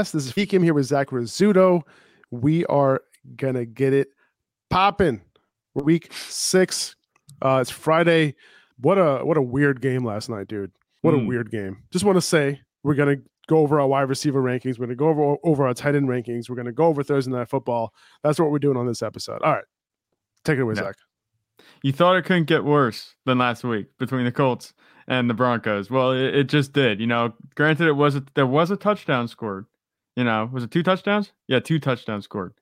This is Feekim here with Zach Rizzuto. We are gonna get it popping. Week six. Uh, it's Friday. What a what a weird game last night, dude. What Mm. a weird game. Just want to say we're gonna go over our wide receiver rankings. We're gonna go over over our tight end rankings. We're gonna go over Thursday night football. That's what we're doing on this episode. All right, take it away, Yeah. Zach. You thought it couldn't get worse than last week between the Colts and the Broncos. Well, it, it just did. You know, granted, it was a, there was a touchdown scored. You know, was it two touchdowns? Yeah, two touchdowns scored,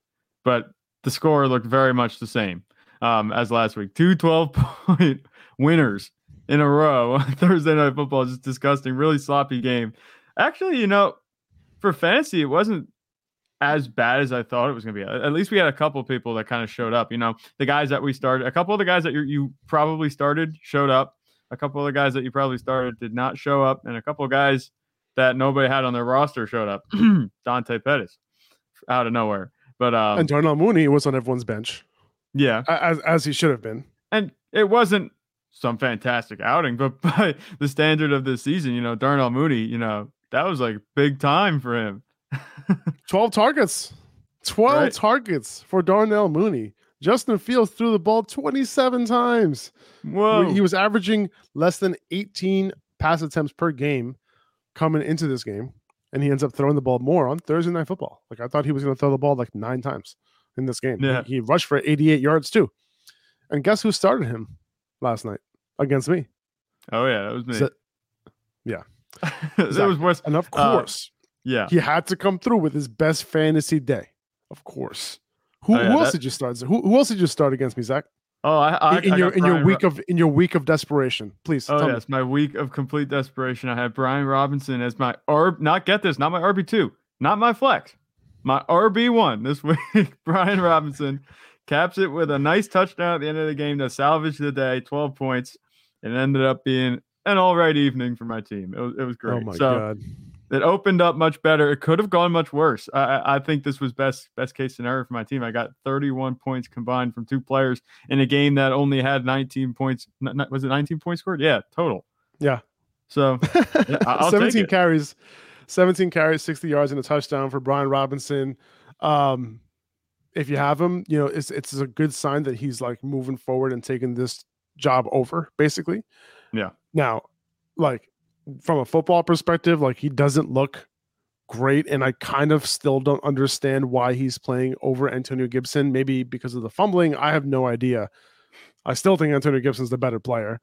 but the score looked very much the same um, as last week. Two 12 point winners in a row Thursday night football. Just disgusting, really sloppy game. Actually, you know, for fantasy, it wasn't as bad as I thought it was going to be. At least we had a couple people that kind of showed up. You know, the guys that we started, a couple of the guys that you probably started showed up. A couple of the guys that you probably started did not show up, and a couple of guys that nobody had on their roster showed up. Dante Pettis out of nowhere, but um, and Darnell Mooney was on everyone's bench yeah, as as he should have been. and it wasn't some fantastic outing, but by the standard of this season, you know, Darnell Mooney, you know, that was like big time for him. 12 targets. 12 Right. targets for Darnell Mooney. Justin Fields threw the ball 27 times. Whoa, He was averaging less than 18 pass attempts per game coming into this game. And he ends up throwing the ball more on Thursday night football. Like I thought he was going to throw the ball like nine times in this game. Yeah. He, rushed for 88 yards too. And guess who started him last night against me? oh yeah, that was me. Z- yeah. that Zach. was worse. And of Uh, course, Yeah, he had to come through with his best fantasy day. Of course. Who, Oh, yeah, who else that- did you start? Who, who else did you start against me, Zach? Oh, I, I in, I your in your week Ro- of in your week of desperation, please. oh tell me. yes, my week of complete desperation. I had Brian Robinson as my R. Not get this, not my RB two, not my flex, my RB one this week. Brian Robinson caps it with a nice touchdown at the end of the game to salvage the day, twelve points. It ended up being an all right evening for my team. It was it was oh, great. Oh my so god. It opened up much better. It could have gone much worse. I, I- think this was best best case scenario for my team. I got 31 points combined from two players in a game that only had 19 points. Was it 19 points scored? Yeah, total. Yeah. So take 17 it. carries, 17 carries, 60 yards and a touchdown for Brian Robinson. Um, if you have him, you know, it's it's a good sign that he's like moving forward and taking this job over, basically. Yeah. Now, like from a football perspective, like he doesn't look great, and I kind of still don't understand why he's playing over Antonio Gibson. Maybe because of the fumbling. I have no idea. I still think Antonio Gibson's the better player.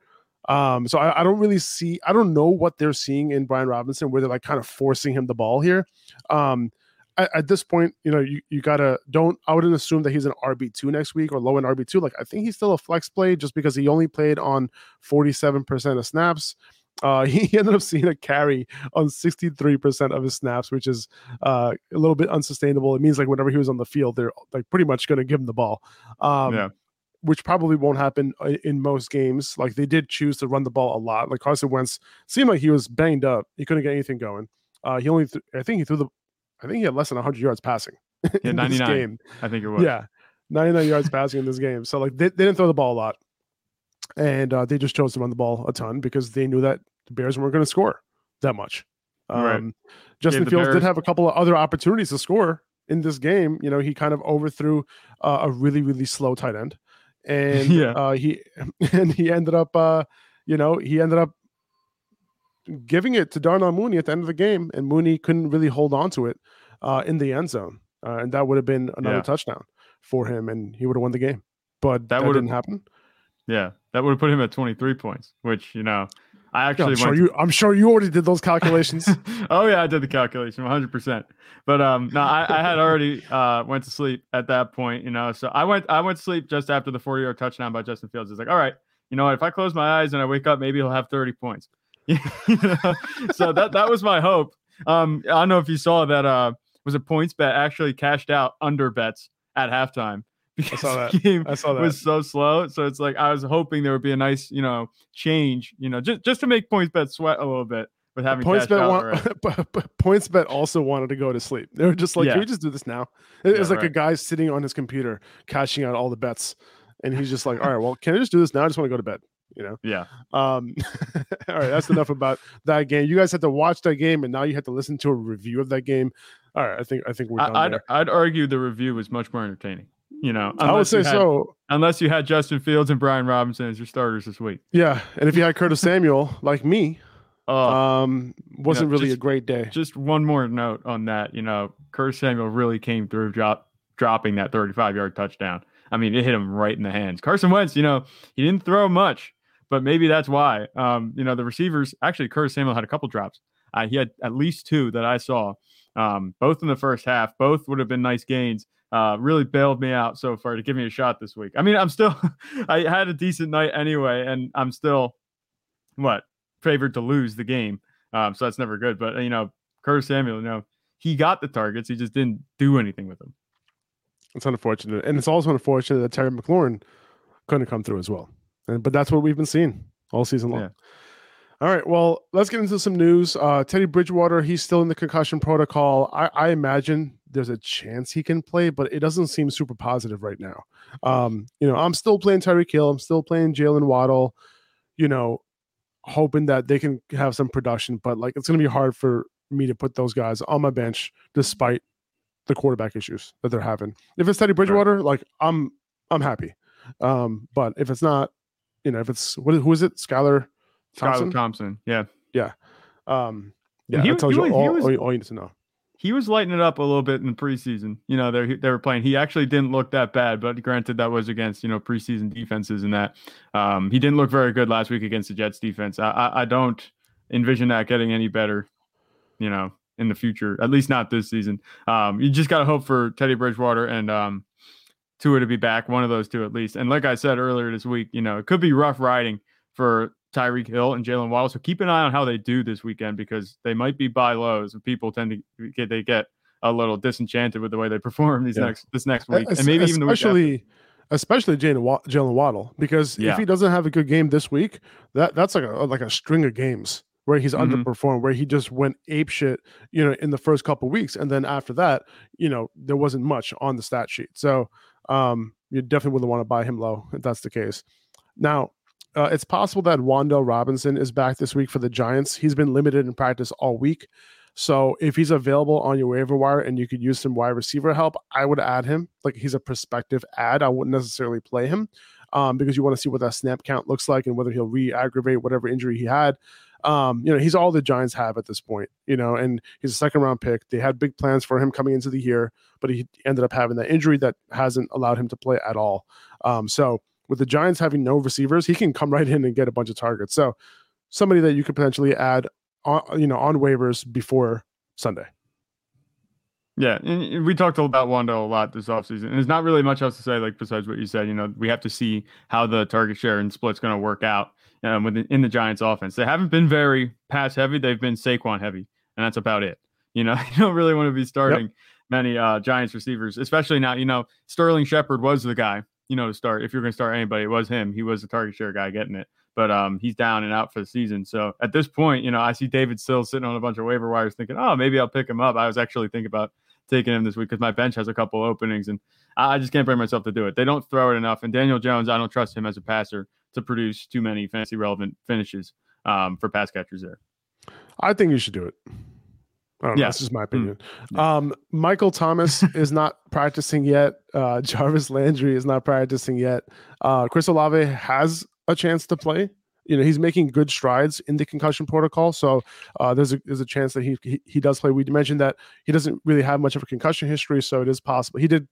Um, so I, I don't really see, I don't know what they're seeing in Brian Robinson where they're like kind of forcing him the ball here. Um, at, at this point, you know, you, you gotta don't I wouldn't assume that he's an RB2 next week or low in RB2. Like I think he's still a flex play just because he only played on 47% of snaps. Uh, he ended up seeing a carry on 63% of his snaps, which is uh, a little bit unsustainable. It means like whenever he was on the field, they're like pretty much going to give him the ball. Um, Yeah. which probably won't happen uh, in most games. Like they did choose to run the ball a lot. Like Carson Wentz seemed like he was banged up. He couldn't get anything going. Uh, he only, th- I think he threw the, I think he had less than 100 yards passing Yeah, in this 99. game. I think it was. Yeah, 99 yards passing in this game. So like they, they didn't throw the ball a lot, and uh, they just chose to run the ball a ton because they knew that the Bears weren't going to score that much. Um, Right. Justin Fields did have a couple of other opportunities to score in this game. You know, he kind of overthrew uh, a really really slow tight end, and Yeah. uh, he and he ended up, uh, you know, he ended up giving it to Darnell Mooney at the end of the game, and Mooney couldn't really hold on to it uh, in the end zone, uh, and that would have been another Yeah. touchdown for him, and he would have won the game. But That that, didn't happen. Yeah, that would have put him at 23 points, which you know, I actually I'm sure you. I'm sure you already did those calculations. oh yeah, I did the calculation 100. percent But um, no, I, I had already uh went to sleep at that point, you know. So I went I went to sleep just after the 40 yard touchdown by Justin Fields. It's like, all right, you know what? If I close my eyes and I wake up, maybe he'll have 30 points. You know? so that that was my hope. Um, I don't know if you saw that. Uh, was a PointsBet actually cashed out under bets at halftime because saw the that. game I saw that. was so slow. So it's like I was hoping there would be a nice, you know, change, you know, just just to make PointsBet sweat a little bit with having PointsBet, want, but, but Points bet also wanted to go to sleep. They were just like, Yeah. "Can we just do this now?" It Yeah, was like a guy sitting on his computer cashing out all the bets, and he's just like, "All right, well, can I just do this now? I just want to go to bed." You know. Yeah. Um, all right, that's enough about that game. You guys had to watch that game, and now you had to listen to a review of that game. All right, I think I think we're done I, I'd. I'd argue the review was much more entertaining. You know, I would unless say you had- so. Unless you had Justin Fields and Brian Robinson as your starters this week. Yeah, and if you had Curtis Samuel like me, Oh, um, wasn't really a great day. just one more note on that. You know, Curtis Samuel really came through drop dropping that 35 yard touchdown. I mean, it hit him right in the hands. Carson Wentz, you know, he didn't throw much, but maybe that's why. Um, you know, the receivers actually Curtis Samuel had a couple drops. Uh, he had at least two that I saw, um, both in the first half. Both would have been nice gains. Uh, really bailed me out so far to give me a shot this week. I mean, I'm still, I had a decent night anyway, and I'm still, what, favored to lose the game. Um, so that's never good. But, you know, Curtis Samuel, you know, he got the targets. He just didn't do anything with them. It's unfortunate, and it's also unfortunate that Terry McLaurin couldn't come through as well. And, but that's what we've been seeing all season long. Yeah. All right, well, let's get into some news. Uh, Teddy Bridgewater, he's still in the concussion protocol. I, I imagine there's a chance he can play, but it doesn't seem super positive right now. Um, you know, I'm still playing Tyreek Hill. I'm still playing Jaylen Waddle. You know, hoping that they can have some production, but like it's going to be hard for me to put those guys on my bench despite the quarterback issues that they're having. If it's Teddy Bridgewater, like I'm I'm happy. Um, but if it's not, you know, if it's what who is it? Skylar Thompson. Skylar Thompson. Yeah. Yeah. Um, yeah, He- that tells you all, was- all you need to know. He was lighting it up a little bit in the preseason. You know, they they were playing. He actually didn't look that bad, but granted, that was against you know preseason defenses and that. Um, he didn't look very good last week against the Jets defense. I, I I don't envision that getting any better. You know, in the future, at least not this season. Um, you just gotta hope for Teddy Bridgewater and um, Tua to be back, one of those two at least. And like I said earlier this week, you know, it could be rough riding for Tyreek Hill and Jaylen Waddle. So keep an eye on how they do this weekend because they might be buy lows and people tend to get they get a little disenchanted with the way they perform these Yeah. next this next week and maybe even the week after. especially especially Jaylen Wa- Jaylen Waddle because Yeah. if he doesn't have a good game this week, that that's like a like a string of games where he's Mhm. underperformed, where he just went ape shit, you know, in the first couple weeks, and then after that, you know, there wasn't much on the stat sheet. So um, you definitely wouldn't want to buy him low if that's the case. Now. Uh, it's possible that Wan'Dale Robinson is back this week for the Giants. He's been limited in practice all week. So if he's available on your waiver wire and you could use some wide receiver help, I would add him. Like he's a prospective ad. I wouldn't necessarily play him um, because you want to see what that snap count looks like and whether he'll re-aggravate whatever injury he had. Um, you know, he's all the Giants have at this point, you know, and he's a second round pick. They had big plans for him coming into the year, but he ended up having that injury that hasn't allowed him to play at all. Um, so with the Giants having no receivers, he can come right in and get a bunch of targets. So somebody that you could potentially add on, you know, on waivers before Sunday. Yeah, and we talked about Wando a lot this offseason. And there's not really much else to say, like besides what you said. You know, we have to see how the target share and split's going to work out um, within in the Giants' offense. They haven't been very pass heavy. They've been Saquon heavy, and that's about it. You know, you don't really want to be starting many uh, Giants receivers, especially now. You know, Sterling Shepard was the guy. You know, to start if you're going to start anybody, it was him. He was the target share guy getting it, but um, he's down and out for the season. So at this point, you know, I see David still sitting on a bunch of waiver wires, thinking, oh, maybe I'll pick him up. I was actually thinking about taking him this week because my bench has a couple openings and I I just can't bring myself to do it. They don't throw it enough. And Daniel Jones, I don't trust him as a passer to produce too many fantasy relevant finishes um, for pass catchers there. I think you should do it. I don't know. Yeah. That's just my Mm. opinion. Um, Michael Thomas is not practicing yet. Uh, Jarvis Landry is not practicing yet. Uh, Chris Olave has a chance to play. You know, he's making good strides in the concussion protocol. So uh, there's a there's a chance that he, he he does play. We mentioned that he doesn't really have much of a concussion history, so it is possible. He did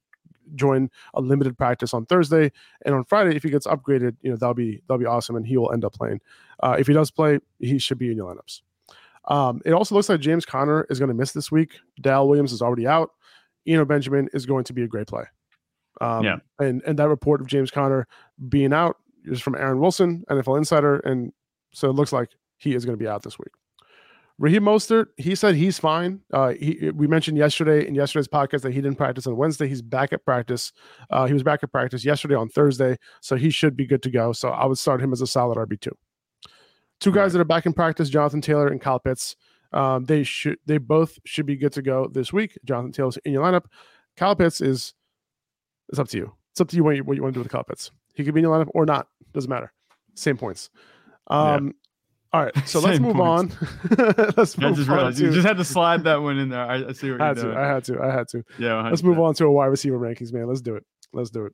join a limited practice on Thursday, and on Friday, if he gets upgraded, you know that'll be that'll be awesome, and he will end up playing. Uh, if he does play, he should be in your lineups. Um, it also looks like James Conner is going to miss this week. Darrel Williams is already out. Eno Benjamin is going to be a great play. Um, Yeah. And and that report of James Conner being out is from Aaron Wilson, NFL Insider, and so it looks like he is going to be out this week. Raheem Mostert, he said he's fine. Uh, he we mentioned yesterday in yesterday's podcast that he didn't practice on Wednesday. He's back at practice. Uh, he was back at practice yesterday on Thursday, so he should be good to go. So I would start him as a solid RB two. Two guys Right. that are back in practice: Jonathan Taylor and Kyle Pitts. Um, they should they both should be good to go this week. Jonathan Taylor's in your lineup. Kyle Pitts is it's up to you. It's up to you what you, what you want to do with Kyle Pitts. He could be in your lineup or not. Doesn't matter. Same points. Yeah. Um, All right, so let's move points. on. let's I move just on realized to, you just had to slide that one in there. I, I see what I you're had doing. to. I had to. I had to. yeah, Let's move on to a wide receiver rankings, man. Let's do it. Let's do it.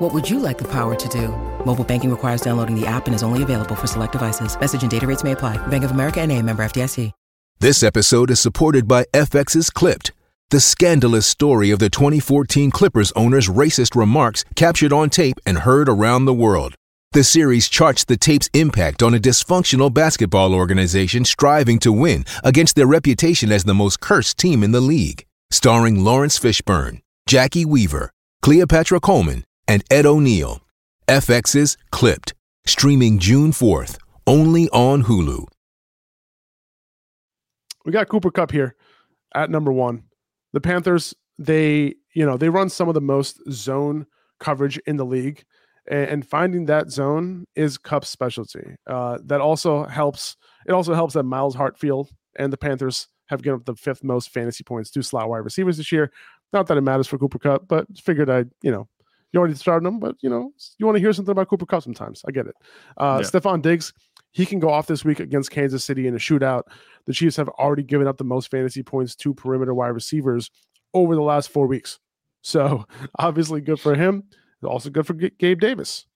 What would you like the power to do? Mobile banking requires downloading the app and is only available for select devices. Message and data rates may apply. Bank of America and a member FDIC. This episode is supported by FX's Clipped, the scandalous story of the 2014 Clippers owner's racist remarks captured on tape and heard around the world. The series charts the tape's impact on a dysfunctional basketball organization striving to win against their reputation as the most cursed team in the league. Starring Laurence Fishburne, Jacki Weaver, Cleopatra Coleman, and Ed O'Neill. FX's Clipped, streaming June 4th, only on Hulu. we got Cooper Kupp here at number one. The Panthers, they, you know, they run some of the most zone coverage in the league. And, finding that zone is Kupp's specialty. Uh, that also helps. It also helps that Myles Hartsfield and the Panthers have given up the fifth most fantasy points to slot wide receivers this year. Not that it matters for Cooper Kupp, but figured I, you know, you already started him, but you know, you want to hear something about Cooper Kupp sometimes. I get it. Uh, Yeah. Stefon Diggs, he can go off this week against Kansas City in a shootout. The Chiefs have already given up the most fantasy points to perimeter wide receivers over the last four weeks. So obviously good for him. Also good for G- Gabe Davis,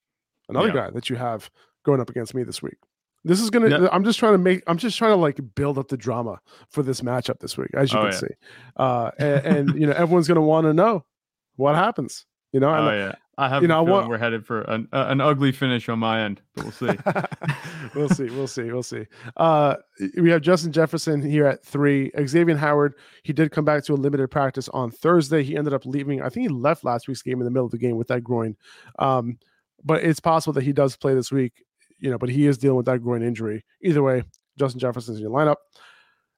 another Yeah. guy that you have going up against me this week. This is gonna. I'm just trying to make. I'm just trying to like build up the drama for this matchup this week, as you Oh, can yeah. see. Uh, and, and you know everyone's gonna want to know what happens. You know, Oh and yeah, I have you know, I want- we're headed for an, uh, an ugly finish on my end, but we'll see. we'll see. We'll see. We'll see. Uh, we have Justin Jefferson here at three. Xavier Howard. He did come back to a limited practice on Thursday. He ended up leaving. I think he left last week's game in the middle of the game with that groin. Um, but it's possible that he does play this week. You know, but he is dealing with that groin injury. Either way, Justin Jefferson's in your lineup.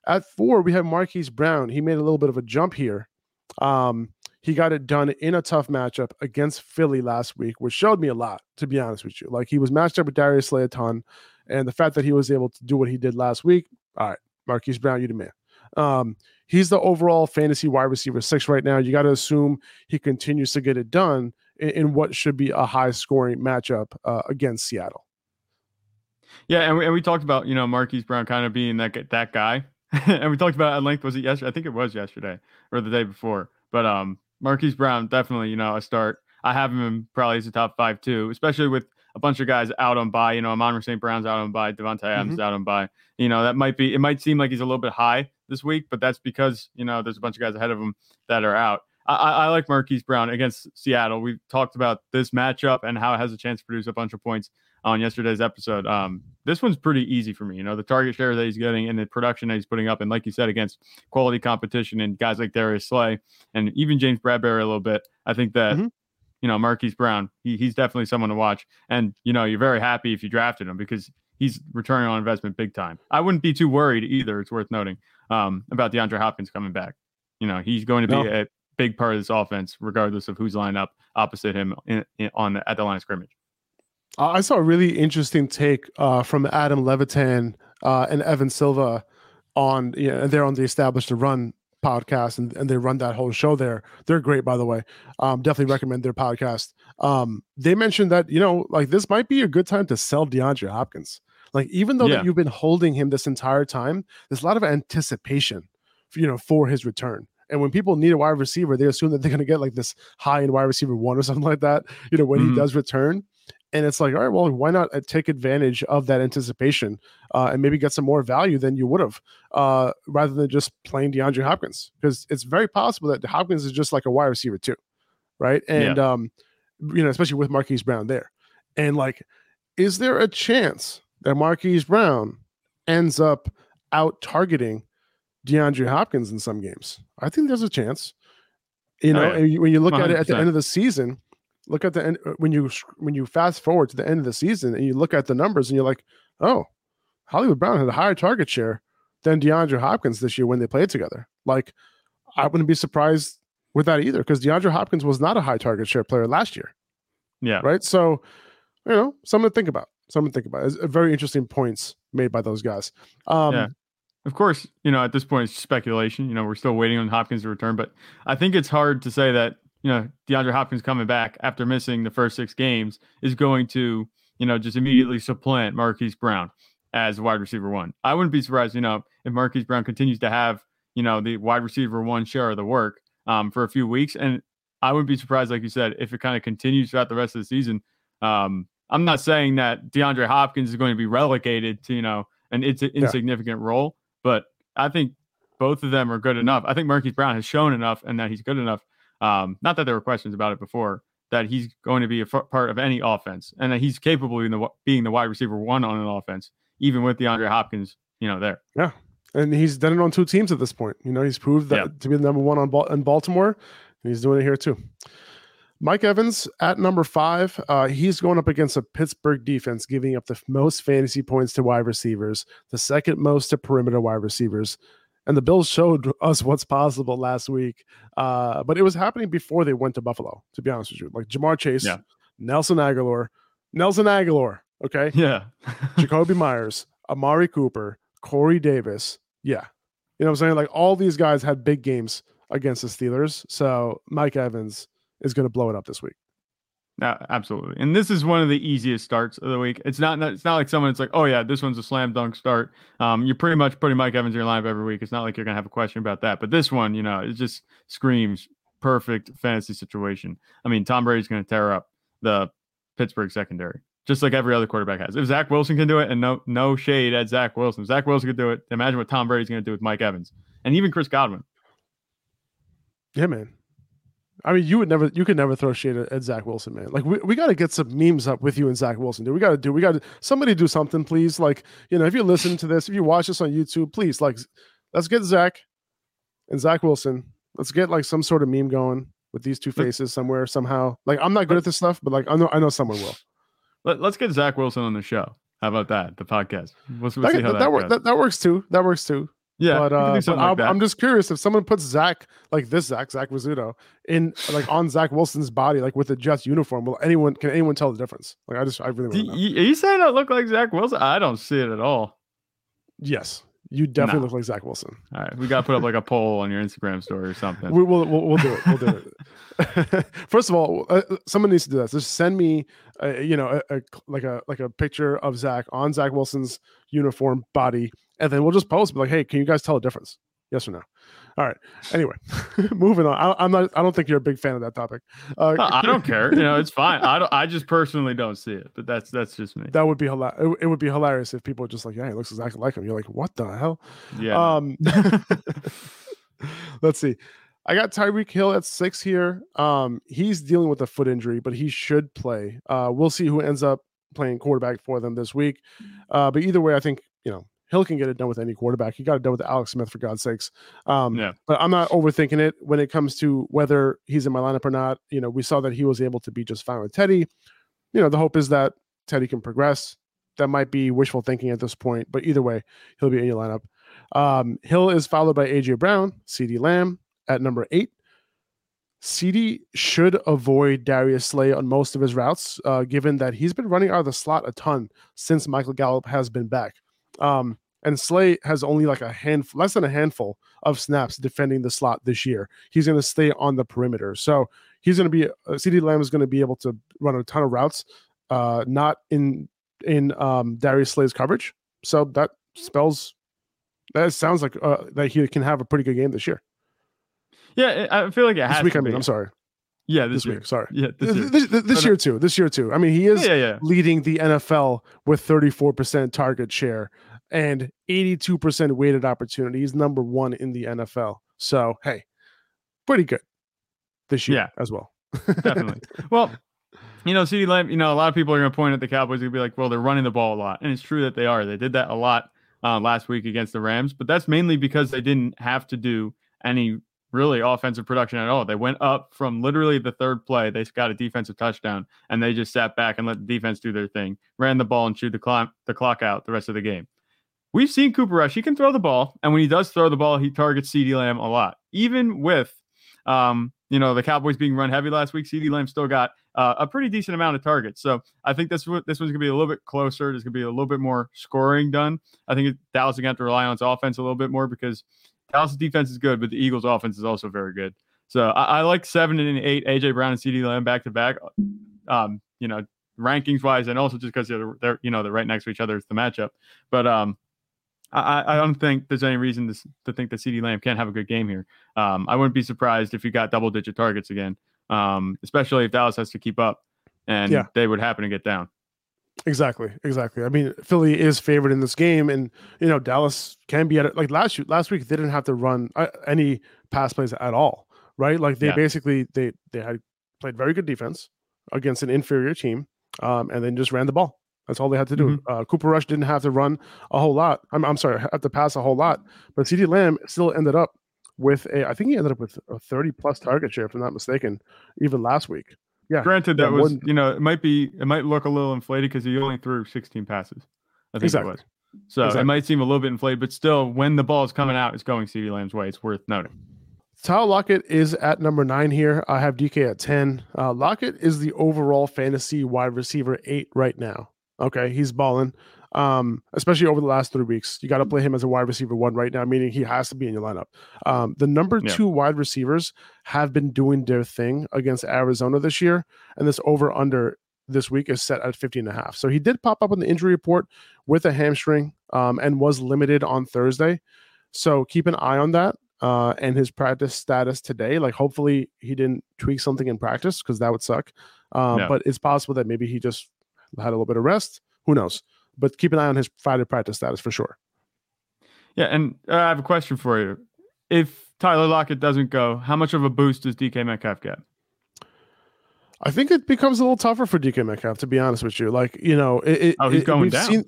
At four, we have Marquise Brown. He made a little bit of a jump here. Um, he got it done in a tough matchup against Philly last week, which showed me a lot, to be honest with you. Like he was matched up with Darius Slay a ton, and the fact that he was able to do what he did last week, all right, Marquise Brown, you the man. Um, he's the overall fantasy wide receiver six right now. You got to assume he continues to get it done in, in what should be a high scoring matchup uh, against Seattle. yeah, and we, and we talked about you know Marquise Brown kind of being that that guy, and we talked about at length. Was it yesterday? I think it was yesterday or the day before. But um, Marquise Brown definitely you know a start. I have him probably as a top five too, especially with a bunch of guys out on buy. You know, Amon St. Brown's out on buy, Davante Adams Mm-hmm. out on buy. You know, that might be it might seem like he's a little bit high this week, but that's because you know there's a bunch of guys ahead of him that are out. I, I I like Marquise Brown against Seattle. We've talked about this matchup and how it has a chance to produce a bunch of points on yesterday's episode. Um, this one's pretty easy for me. You know, the target share that he's getting and the production that he's putting up, and like you said, against quality competition and guys like Darius Slay and even James Bradberry a little bit. I think that Mhm. you know Marquise Brown, he, he's definitely someone to watch. And you know, you're very happy if you drafted him because he's returning on investment big time. I wouldn't be too worried either. It's worth noting um, about DeAndre Hopkins coming back. You know, he's going to be No. a big part of this offense, regardless of who's lined up opposite him in, in, on the, at the line of scrimmage. Uh, I saw a really interesting take uh, from Adam Levitan uh, and Evan Silva on, you know, they're on the Establish the Run podcast and, and they run that whole show there. They're great, by the way. Um, definitely recommend their podcast. Um, they mentioned that, you know, like this might be a good time to sell DeAndre Hopkins. Like even though Yeah. that you've been holding him this entire time, there's a lot of anticipation, you know, for his return. And when people need a wide receiver, they assume that they're going to get like this high end wide receiver one or something like that. You know, when Mhm. he does return, and it's like, all right, well, why not uh, take advantage of that anticipation uh, and maybe get some more value than you would have, uh, rather than just playing DeAndre Hopkins? Because it's very possible that Hopkins is just like a wide receiver too, right? And um, you know, especially with Marquise Brown there, and like, is there a chance that Marquise Brown ends up out targeting DeAndre Hopkins in some games? I think there's a chance. You Oh, know, yeah. and you- when you look at it at the end of the season, look at the end uh, when you when you fast forward to the end of the season and you look at the numbers and you're like, oh, Hollywood Brown had a higher target share than DeAndre Hopkins this year when they played together. Like, I wouldn't be surprised with that either because DeAndre Hopkins was not a high target share player last year Yeah. right? So, you know, something to think about. Something to think about. It's a very interesting points made by those guys. Um, Yeah. Of course, you know, at this point, it's speculation. You know, we're still waiting on Hopkins to return, but I think it's hard to say that, you know, DeAndre Hopkins coming back after missing the first six games is going to, you know, just immediately supplant Marquise Brown as wide receiver one. I wouldn't be surprised, you know, if Marquise Brown continues to have, you know, the wide receiver one share of the work um, for a few weeks. And I wouldn't be surprised, like you said, if it kind of continues throughout the rest of the season. Um, I'm not saying that DeAndre Hopkins is going to be relegated to, you know, an it's an insignificant role, but I think both of them are good enough. I think Marquise Brown has shown enough and that he's good enough. Um, not that there were questions about it before, that he's going to be a f- part of any offense and that he's capable of the, being the wide receiver one on an offense, even with DeAndre Hopkins, you know, there. Yeah. And he's done it on two teams at this point. You know, he's proved that Yeah. to be the number one on Bal- in Baltimore, and he's doing it here too. Mike Evans at number five. Uh, he's going up against a Pittsburgh defense, giving up the most fantasy points to wide receivers, the second most to perimeter wide receivers. And the Bills showed us what's possible last week. Uh, but it was happening before they went to Buffalo, to be honest with you. Like Ja'Marr Chase, Yeah. Nelson Agholor, Nelson Agholor, okay? Yeah. Jakobi Meyers, Amari Cooper, Corey Davis. Yeah. You know what I'm saying? Like all these guys had big games against the Steelers. So Mike Evans is going to blow it up this week. Absolutely. And this is one of the easiest starts of the week. It's not it's not like someone it's like, oh yeah, this one's a slam dunk start. Um, you're pretty much putting Mike Evans in your lineup every week. It's not like you're gonna have a question about that. But this one, you know, it just screams perfect fantasy situation. I mean, Tom Brady's gonna tear up the Pittsburgh secondary, just like every other quarterback has. If Zach Wilson can do it, and no no shade at Zach Wilson, Zach Wilson could do it. Imagine what Tom Brady's gonna do with Mike Evans and even Chris Godwin. Yeah, man. I mean, you would never, you could never throw shade at, at Zach Wilson, man. Like, we, we got to get some memes up with you and Zach Wilson, dude. We got to do, we got to, somebody do something, please. Like, you know, if you listen to this, if you watch this on YouTube, please, like, let's get Zach and Zach Wilson. Let's get like some sort of meme going with these two faces somewhere, somehow. Like, I'm not good at this stuff, but like, I know, I know someone will. Let, let's get Zach Wilson on the show. How about that? The podcast. We'll That, see how that, that, wor- goes. that, that works too. That works too. Yeah, but, uh, but like. I'm just curious if someone puts Zach like this Zach Zach Rizzuto in like on Zach Wilson's body like with the Jets uniform. Will anyone can anyone tell the difference? Like I just I really want Do to know. you, are you saying I look like Zach Wilson? I don't see it at all. yes, you definitely No. look like Zach Wilson. All right, we got to put up like a poll on your Instagram story or something. We, will we'll, we'll do it. We'll do it. First of all, uh, someone needs to do this. Just send me, uh, you know, a, a like a like a picture of Zach on Zach Wilson's uniform body, and then we'll just post. Be like, hey, can you guys tell the difference? Yes or no? All right. Anyway, moving on. I, I'm not. I don't think you're a big fan of that topic. Uh, I don't care. You know, it's fine. I don't. I just personally don't see it, but that's that's just me. That would be hilarious. It, it would be hilarious if people were just like, yeah, he looks exactly like him. You're like, what the hell? Yeah. Um, let's see. I got Tyreek Hill at six here. Um, he's dealing with a foot injury, but he should play. Uh, we'll see who ends up playing quarterback for them this week. Uh, but either way, I think you know Hill can get it done with any quarterback. He got it done with Alex Smith for God's sakes. Um, Yeah. But I'm not overthinking it when it comes to whether he's in my lineup or not. You know, we saw that he was able to be just fine with Teddy. You know, the hope is that Teddy can progress. That might be wishful thinking at this point, but either way, he'll be in your lineup. Um, Hill is followed by AJ Brown, CeeDee Lamb at number eight. CeeDee should avoid Darius Slay on most of his routes, uh, given that he's been running out of the slot a ton since Michael Gallup has been back. Um, and Slay has only like a handful, less than a handful of snaps defending the slot this year. He's going to stay on the perimeter. So he's going to be, uh, CeeDee Lamb is going to be able to run a ton of routes, uh, not in in um, Darius Slay's coverage. So that spells that sounds like uh, that he can have a pretty good game this year. Yeah, I feel like it has this week. I mean. I'm sorry. Yeah, this, This, week. Sorry. Yeah, this year. This, this, this uh, year too. This year too. I mean, he is yeah, yeah. leading the NFL with 34% target share and 82% weighted opportunity. He's number one in the NFL. So hey, pretty good this year Yeah. as well. definitely. Well, you know, CeeDee Lamb, you know, a lot of people are going to point at the Cowboys and be like, well, they're running the ball a lot. And it's true that they are. They did that a lot uh, last week against the Rams, but that's mainly because they didn't have to do any really offensive production at all. They went up from literally the third play. They got a defensive touchdown and they just sat back and let the defense do their thing, ran the ball and chewed the clock, the clock out the rest of the game. We've seen Cooper Rush. He can throw the ball. And when he does throw the ball, he targets CeeDee Lamb a lot. Even with um, you know, the Cowboys being run heavy last week, CeeDee Lamb still got uh, a pretty decent amount of targets. So I think this this one's gonna be a little bit closer. There's gonna be a little bit more scoring done. I think Dallas is gonna have to rely on its offense a little bit more because Dallas' defense is good, but the Eagles' offense is also very good. So I, I like seven and eight, AJ Brown and CeeDee Lamb back to back. Um, you know, rankings wise, and also just because they're, they're you know they're right next to each other, it's the matchup. But um, I, I don't think there's any reason to, to think that CeeDee Lamb can't have a good game here. Um, I wouldn't be surprised if he got double digit targets again, um, especially if Dallas has to keep up and Yeah. they would happen to get down. Exactly, exactly. I mean, Philly is favored in this game, and you know Dallas can be at it. Like last last week, they didn't have to run uh, any pass plays at all, right? Like they Yeah. basically they they had played very good defense against an inferior team, um, and then just ran the ball. That's all they had to do. Uh, Cooper Rush didn't have to run a whole lot. I'm, I'm sorry, have to pass a whole lot, but CeeDee Lamb still ended up with a. I think he ended up with a 30 plus target share, if I'm not mistaken, even last week. Yeah, Granted, that was than- you know it might be it might look a little inflated because he only threw 16 passes. I think Exactly. it was. So Exactly. it might seem a little bit inflated, but still, when the ball is coming out, it's going CeeDee Lamb's way. It's worth noting. Tyler Lockett is at number nine here. I have DK at 10. Uh, Lockett is the overall fantasy wide receiver eight right now. Okay. He's balling, um, especially over the last three weeks. You got to play him as a wide receiver one right now, meaning he has to be in your lineup. Um, the number Yeah. two wide receivers have been doing their thing against Arizona this year. And this over under this week is set at 50 and a half. So he did pop up on the injury report with a hamstring um, and was limited on Thursday. So keep an eye on that uh, and his practice status today. Like, hopefully, he didn't tweak something in practice because that would suck. Um. But it's possible that maybe he just had a little bit of rest. Who knows? But keep an eye on his Friday practice status for sure. Yeah, and uh, I have a question for you. If Tyler Lockett doesn't go, how much of a boost does DK Metcalf get? I think it becomes a little tougher for DK Metcalf, to be honest with you. Like, you know, it, Oh, he's it- going we've down. Seen,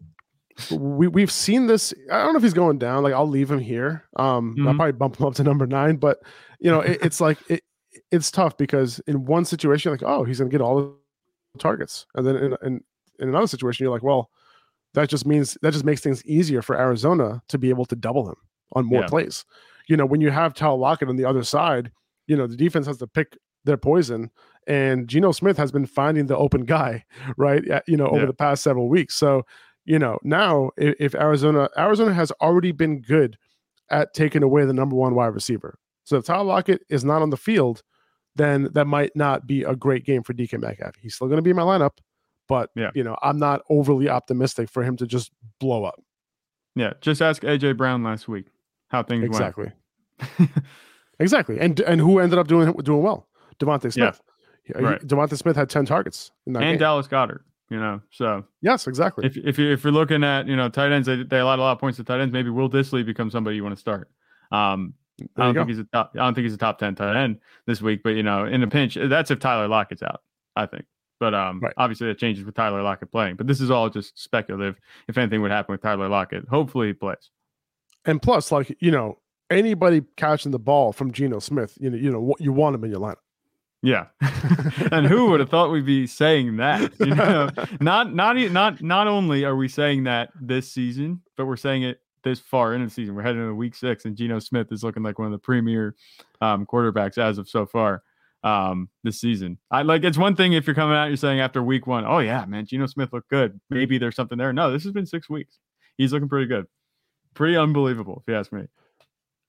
we we've seen this. I don't know if he's going down. Like, I'll leave him here. Um, I'll Mhm. probably bump him up to number nine. But you know, it, it's like it, it's tough because in one situation, like, oh, he's gonna get all the targets, and then in, in in another situation, you're like, well, that just means that just makes things easier for Arizona to be able to double him on more Yeah. plays. You know, when you have Tyler Lockett on the other side, you know the defense has to pick their poison, and Geno Smith has been finding the open guy, right? You know, over Yeah. the past several weeks. So, you know, now if, if Arizona Arizona has already been good at taking away the number one wide receiver. So if Tyler Lockett is not on the field, then that might not be a great game for DK Metcalf. He's still going to be in my lineup, but Yeah. you know, I'm not overly optimistic for him to just blow up. Yeah, just ask AJ Brown last week how things Exactly. went. Exactly. Exactly. And and who ended up doing doing well? DeVonta Smith. He- Right. DeVonta Smith had 10 targets in that and game. Dallas Goedert, you know. So yes, exactly. if if you if you're looking at you know tight ends, they, they allowed a lot of points to tight ends. Maybe Will Dissly becomes somebody you want to start. Um, I don't think he's a top. I don't think he's a top ten tight end this week. But you know, in a pinch, that's if Tyler Lockett's out. I think. But um, Right. obviously that changes with Tyler Lockett playing. But this is all just speculative. If anything would happen with Tyler Lockett, hopefully he plays. And plus, like, you know, anybody catching the ball from Geno Smith, you know, you know, you want him in your lineup. Yeah, and who would have thought we'd be saying that? You know, not not not not only are we saying that this season, but we're saying it this far into the season. We're heading into week six, and Geno Smith is looking like one of the premier um, quarterbacks as of so far um, this season. I like it's one thing if you're coming out, you're saying after week one, oh yeah, man, Geno Smith looked good. Maybe there's something there. No, this has been six weeks. He's looking pretty good, pretty unbelievable if you ask me.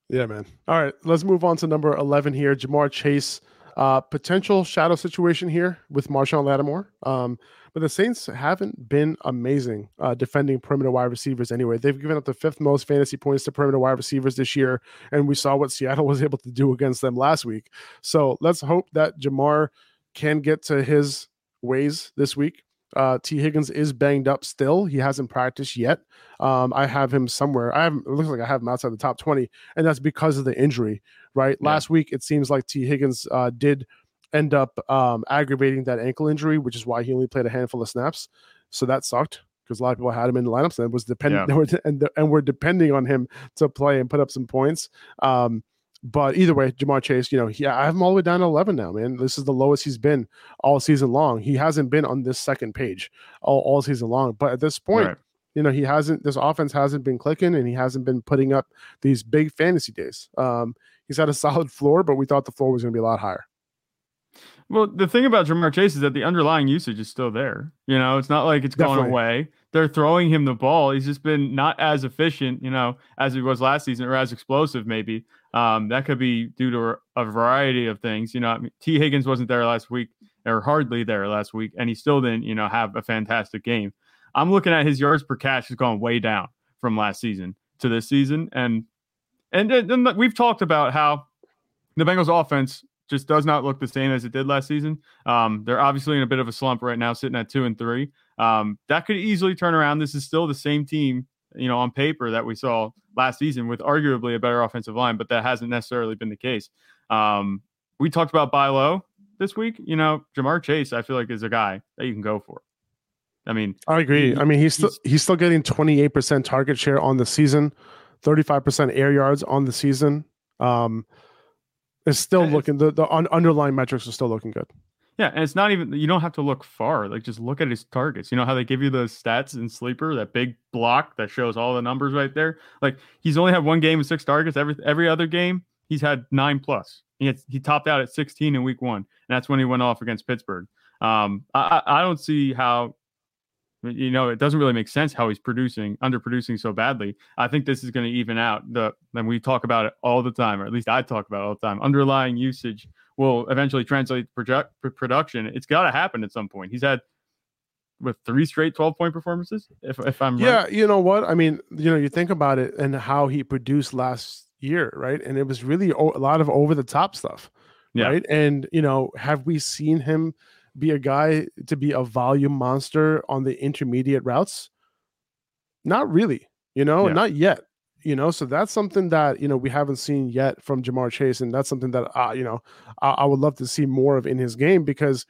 Yeah, man. All right, let's move on to number 11 here. Ja'Marr Chase Uh, potential shadow situation here with Marshon Lattimore. Um, but the Saints haven't been amazing uh, defending perimeter wide receivers anyway. They've given up the fifth most fantasy points to perimeter wide receivers this year, and we saw what Seattle was able to do against them last week. So let's hope that Ja'Marr can get to his ways this week. Uh, Tee Higgins is banged up still. He hasn't practiced yet. Um, I have him somewhere. I have it looks like I have him outside the top 20, and that's because of the injury, right? Yeah. Last week, it seems like Tee Higgins uh, did end up um, aggravating that ankle injury, which is why he only played a handful of snaps. So that sucked because a lot of people had him in the lineups and was dependent yeah. and, and we're depending on him to play and put up some points. Um, but either way, Ja'Marr Chase, you know, he, I have him all the way down to 11 now, man. This is the lowest he's been all season long. He hasn't been on this second page all, all season long. But at this point, right. You know, he hasn't, this offense hasn't been clicking and he hasn't been putting up these big fantasy days. Um, he's had a solid floor, but we thought the floor was going to be a lot higher. Well, the thing about Ja'Marr Chase is that the underlying usage is still there. You know, it's not like it's Definitely. going away. They're throwing him the ball. He's just been not as efficient, you know, as he was last season or as explosive, maybe. Um, that could be due to a variety of things. You know, I mean, Tee Higgins wasn't there last week or hardly there last week, and he still didn't, you know, have a fantastic game. I'm looking at his yards per catch has gone way down from last season to this season, and and, and we've talked about how the Bengals offense just does not look the same as it did last season. Um, they're obviously in a bit of a slump right now, sitting at two and three. Um, that could easily turn around. This is still the same team, you know, on paper that we saw last season with arguably a better offensive line, but that hasn't necessarily been the case. Um, we talked about buy low this week. You know, Ja'Marr Chase, I feel like is a guy that you can go for. I mean, I agree. He, I mean, he's still he's still getting 28% target share on the season, 35% air yards on the season. Um, it's still looking the the un- underlying metrics are still looking good. Yeah, and it's not even you don't have to look far. Like just look at his targets. You know how they give you the stats in sleeper, that big block that shows all the numbers right there. Like he's only had one game with six targets. Every every other game he's had nine plus. He had, he topped out at 16 in week one, and that's when he went off against Pittsburgh. Um, I I don't see how you know, it doesn't really make sense how he's producing, underproducing so badly. I think this is going to even out. The and we talk about it all the time, or at least I talk about it all the time. Underlying usage will eventually translate project production. It's got to happen at some point. He's had with three straight 12 point performances. If if I'm yeah, right. you know what I mean. You know, you think about it and how he produced last year, right? And it was really a lot of over the top stuff, yeah. right? And you know, have we seen him? Be a guy to be a volume monster on the intermediate routes? Not really, you know, yeah. not yet. You know, so that's something that you know we haven't seen yet from Ja'Marr Chase, and that's something that uh, you know I, I would love to see more of in his game because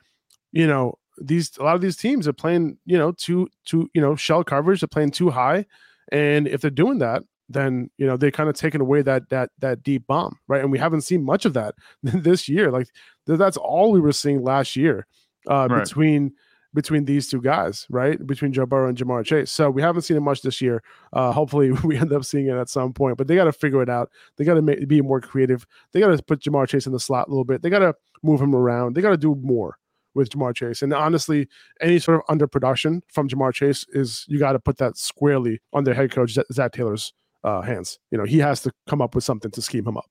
you know these a lot of these teams are playing you know too too you know shell coverage, they're playing too high, and if they're doing that, then you know they kind of taken away that that that deep bomb, right? And we haven't seen much of that this year. Like that's all we were seeing last year uh, right. between between these two guys, right? Between Joe Burrow and Ja'Marr Chase. So we haven't seen it much this year. Uh, hopefully, we end up seeing it at some point. But they got to figure it out. They got to be more creative. They got to put Ja'Marr Chase in the slot a little bit. They got to move him around. They got to do more with Ja'Marr Chase. And honestly, any sort of underproduction from Ja'Marr Chase is you got to put that squarely on their head coach Zac Taylor's uh, hands. You know, he has to come up with something to scheme him up.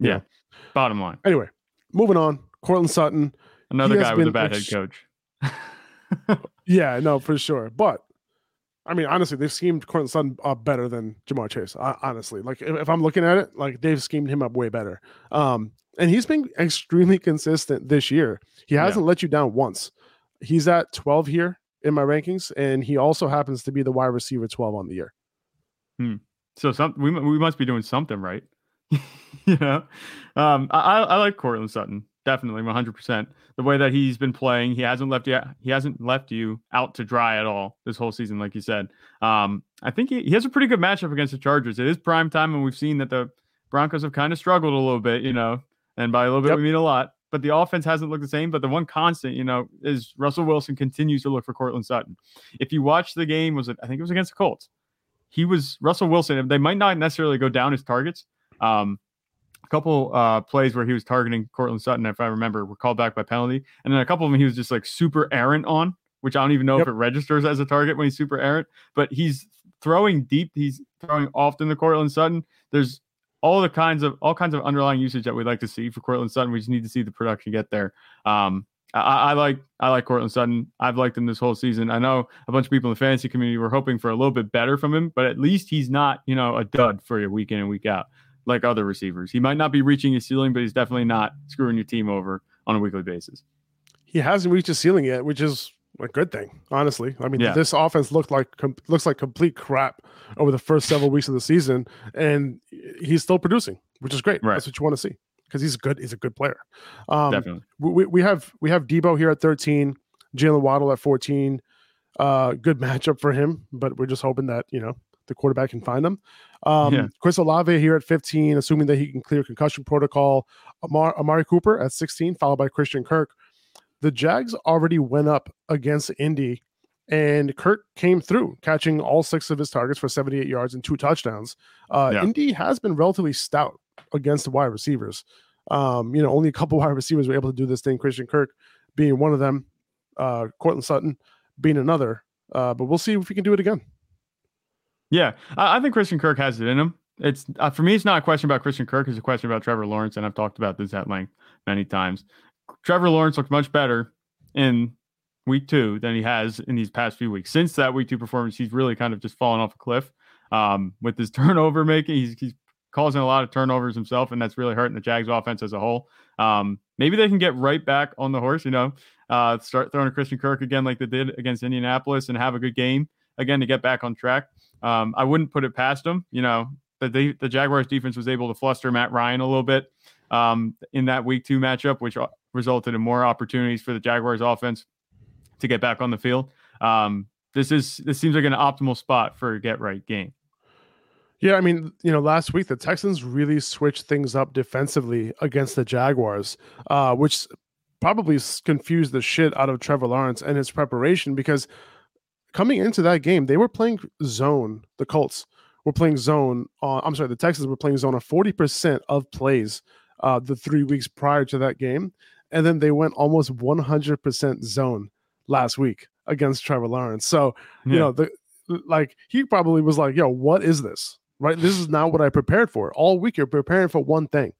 Yeah. yeah. Bottom line. Anyway, moving on. Courtland Sutton Another guy with a bad ex- head coach. yeah, no, for sure. But I mean, honestly, they've schemed Courtland Sutton up better than Ja'Marr Chase. honestly, like if, if, I'm looking at it, like they've schemed him up way better. Um, and he's been extremely consistent this year. He hasn't yeah. let you down once. He's at 12 here in my rankings, and he also happens to be the wide receiver 12 on the year. Hmm. So some we we must be doing something right. you know, um, I I like Courtland Sutton definitely 100%. The way that he's been playing, he hasn't left you he hasn't left you out to dry at all this whole season like you said. Um, I think he, he has a pretty good matchup against the Chargers. It is prime time and we've seen that the Broncos have kind of struggled a little bit, you know. And by a little bit yep. we mean a lot. But the offense hasn't looked the same. But the one constant, you know, is Russell Wilson continues to look for Courtland Sutton. If you watch the game, was it I think it was against the Colts. He was Russell Wilson. They might not necessarily go down his targets. Um, a couple uh, plays where he was targeting Courtland Sutton, if I remember, were called back by penalty, and then a couple of them he was just like super errant on, which I don't even know yep. if it registers as a target when he's super errant. But he's throwing deep. He's throwing often to Courtland Sutton. There's all the kinds of all kinds of underlying usage that we'd like to see for Courtland Sutton. We just need to see the production get there. Um, I, I, like I like Courtland Sutton. I've liked him this whole season. I know a bunch of people in the fantasy community were hoping for a little bit better from him, but at least he's not, you know, a dud for you week in and week out like other receivers. He might not be reaching his ceiling, but he's definitely not screwing your team over on a weekly basis. He hasn't reached his ceiling yet, which is a good thing, honestly. I mean, yeah. this offense looked like com- looks like complete crap over the first several weeks of the season, and he's still producing, which is great. Right. That's what you want to see because he's good. He's a good player. Um, Definitely. We, we have we have Deebo here at 13, Jaylen Waddle at 14. Uh, good matchup for him, but we're just hoping that you know the quarterback can find them. Um, yeah. Chris Olave here at 15, assuming that he can clear concussion protocol. Amar, Amari Cooper at 16, followed by Christian Kirk. The Jags already went up against Indy, and Kirk came through, catching all six of his targets for 78 yards and two touchdowns. Uh, yeah. Indy has been relatively stout against the wide receivers. Um, you know, only a couple wide receivers were able to do this thing. Christian Kirk being one of them, uh, Courtland Sutton being another. Uh, but we'll see if we can do it again. Yeah, I, I think Christian Kirk has it in him. It's uh, for me. It's not a question about Christian Kirk. It's a question about Trevor Lawrence, and I've talked about this at length many times. Trevor Lawrence looked much better in week two than he has in these past few weeks. Since that week two performance, he's really kind of just fallen off a cliff um, with his turnover making. He's, he's causing a lot of turnovers himself, and that's really hurting the Jags offense as a whole. Um, maybe they can get right back on the horse, you know, uh, start throwing a Christian Kirk again like they did against Indianapolis and have a good game again to get back on track. Um, I wouldn't put it past them. You know, the, the, the Jaguars defense was able to fluster Matt Ryan a little bit um, in that week two matchup, which resulted in more opportunities for the Jaguars offense to get back on the field. Um, this is this seems like an optimal spot for a get right game. Yeah, I mean, you know, last week the Texans really switched things up defensively against the Jaguars, uh, which probably confused the shit out of Trevor Lawrence and his preparation because coming into that game, they were playing zone. The Colts were playing zone. On, I'm sorry, the Texans were playing zone on 40% of plays uh, the three weeks prior to that game. And then they went almost 100% zone last week against Trevor Lawrence. So, yeah. you know, the like he probably was like, yo, what is this? Right? This is not what I prepared for. All week you're preparing for one thing,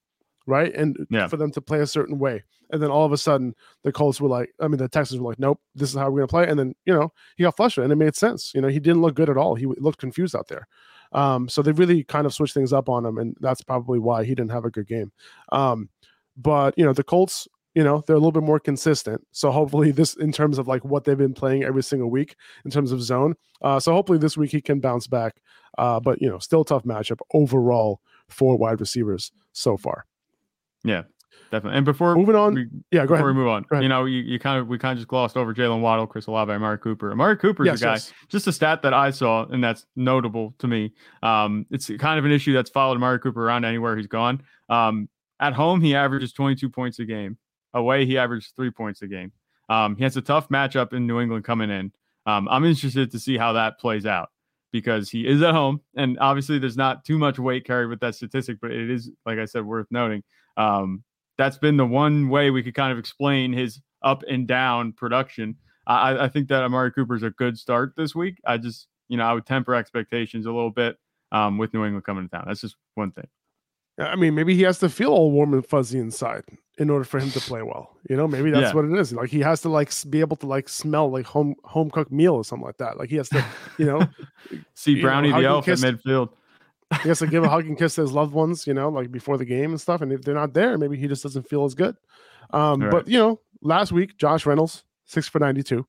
right? And yeah. for them to play a certain way. And then all of a sudden, the Colts were like, I mean, the Texans were like, nope, this is how we're going to play. And then, you know, he got frustrated and it made sense. You know, he didn't look good at all. He looked confused out there. Um, so they really kind of switched things up on him. And that's probably why he didn't have a good game. Um, but, you know, the Colts, you know, they're a little bit more consistent. So hopefully, this in terms of like what they've been playing every single week in terms of zone. Uh, so hopefully this week he can bounce back. Uh, but, you know, still tough matchup overall for wide receivers so far. Yeah, definitely. And before moving on, we, yeah, go ahead. Before we move on, you know, you, you kind of we kind of just glossed over Jaylen Waddle, Chris Olave, Amari Cooper. Amari Cooper is yes, a guy. Yes. Just a stat that I saw, and that's notable to me. Um, it's kind of an issue that's followed Amari Cooper around anywhere he's gone. Um, at home, he averages 22 points a game. Away, he averages three points a game. Um, he has a tough matchup in New England coming in. Um, I'm interested to see how that plays out because he is at home, and obviously there's not too much weight carried with that statistic, but it is, like I said, worth noting. Um, that's been the one way we could kind of explain his up and down production. I, I think that Amari Cooper is a good start this week. I just, you know, I would temper expectations a little bit um, with New England coming to town. That's just one thing. I mean, maybe he has to feel all warm and fuzzy inside in order for him to play well. You know, maybe that's yeah. what it is. Like he has to like be able to like smell like home home cooked meal or something like that. Like he has to, you know, see Brownie know, the elf at midfield he has to give a hug and kiss to his loved ones, you know, like before the game and stuff. And if they're not there, maybe he just doesn't feel as good. Um, right. But you know, last week Josh Reynolds six for ninety two,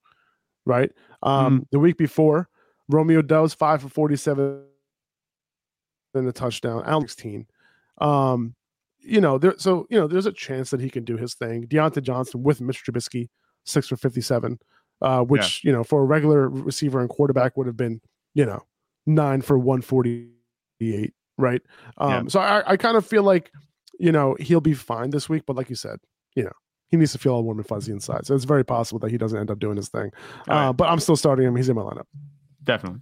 right? Um, mm The week before Romeo Doubs five for forty seven in the touchdown, Alex sixteen. Um, you know, there so you know, there's a chance that he can do his thing. Diontae Johnson with Mitch Trubisky, six for fifty seven, uh, which yeah. you know for a regular receiver and quarterback would have been you know nine for one forty eight, right? Um, yeah. So I, I kind of feel like, you know, he'll be fine this week. But like you said, you know, he needs to feel all warm and fuzzy inside. So it's very possible that he doesn't end up doing his thing. Uh. But I'm still starting him. He's in my lineup. Definitely.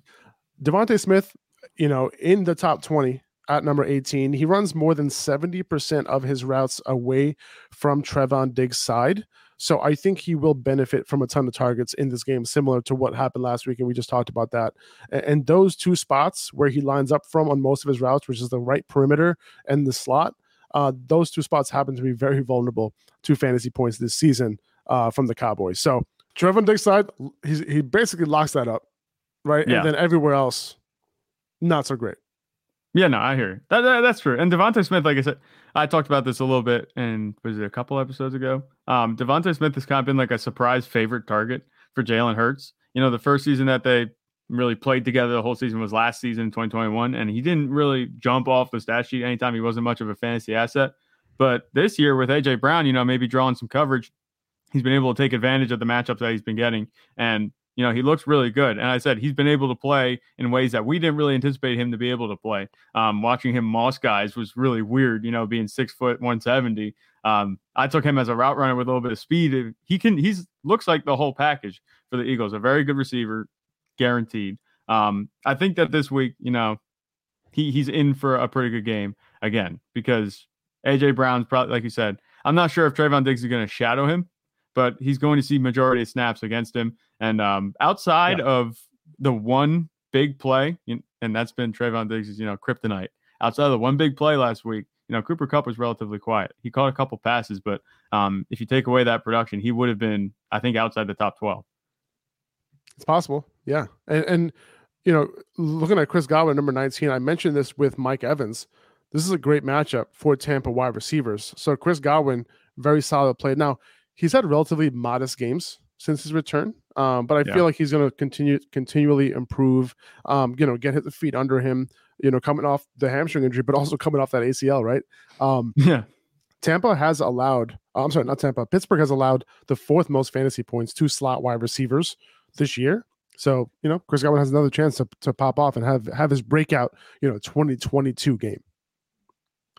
DeVonta Smith, you know, in the top 20 at number 18, he runs more than 70% of his routes away from Trevon Diggs' side. So I think he will benefit from a ton of targets in this game, similar to what happened last week. And we just talked about that. And those two spots where he lines up from on most of his routes, which is the right perimeter and the slot, uh, those two spots happen to be very vulnerable to fantasy points this season uh, from the Cowboys. So Trevon Diggs side, he's, he basically locks that up, right? Yeah. And then everywhere else, not so great. Yeah, no, I hear that, that, That's true. And DeVonta Smith, like I said, I talked about this a little bit, and was it a couple episodes ago? Um, Smith has kind of been like a surprise favorite target for Jalen Hurts. You know, the first season that they really played together the whole season was last season, 2021, and he didn't really jump off the stat sheet anytime he wasn't much of a fantasy asset. But this year with AJ Brown, you know, maybe drawing some coverage, he's been able to take advantage of the matchups that he's been getting. And you know, he looks really good. And I said he's been able to play in ways that we didn't really anticipate him to be able to play. Um, watching him moss guys was really weird, you know, being six foot 170. Um, I took him as a route runner with a little bit of speed. He can, he's looks like the whole package for the Eagles, a very good receiver, guaranteed. Um, I think that this week, you know, he he's in for a pretty good game again because AJ Brown's probably, like you said, I'm not sure if Trevon Diggs is going to shadow him, but he's going to see majority of snaps against him. And um, outside yeah. of the one big play, and that's been Trevon Diggs' you know kryptonite. Outside of the one big play last week, you know Cooper Kupp was relatively quiet. He caught a couple passes, but um, if you take away that production, he would have been, I think, outside the top twelve. It's possible, yeah. And and you know, looking at Chris Godwin, number nineteen, I mentioned this with Mike Evans. This is a great matchup for Tampa wide receivers. So Chris Godwin, very solid play. Now he's had relatively modest games since his return. Um, but I yeah. feel like he's going to continue continually improve. Um, you know, get his feet under him. You know, coming off the hamstring injury, but also coming off that ACL, right? Um, yeah. Tampa has allowed. I'm sorry, not Tampa. Pittsburgh has allowed the fourth most fantasy points to slot wide receivers this year. So you know, Chris Godwin has another chance to, to pop off and have have his breakout. You know, 2022 game.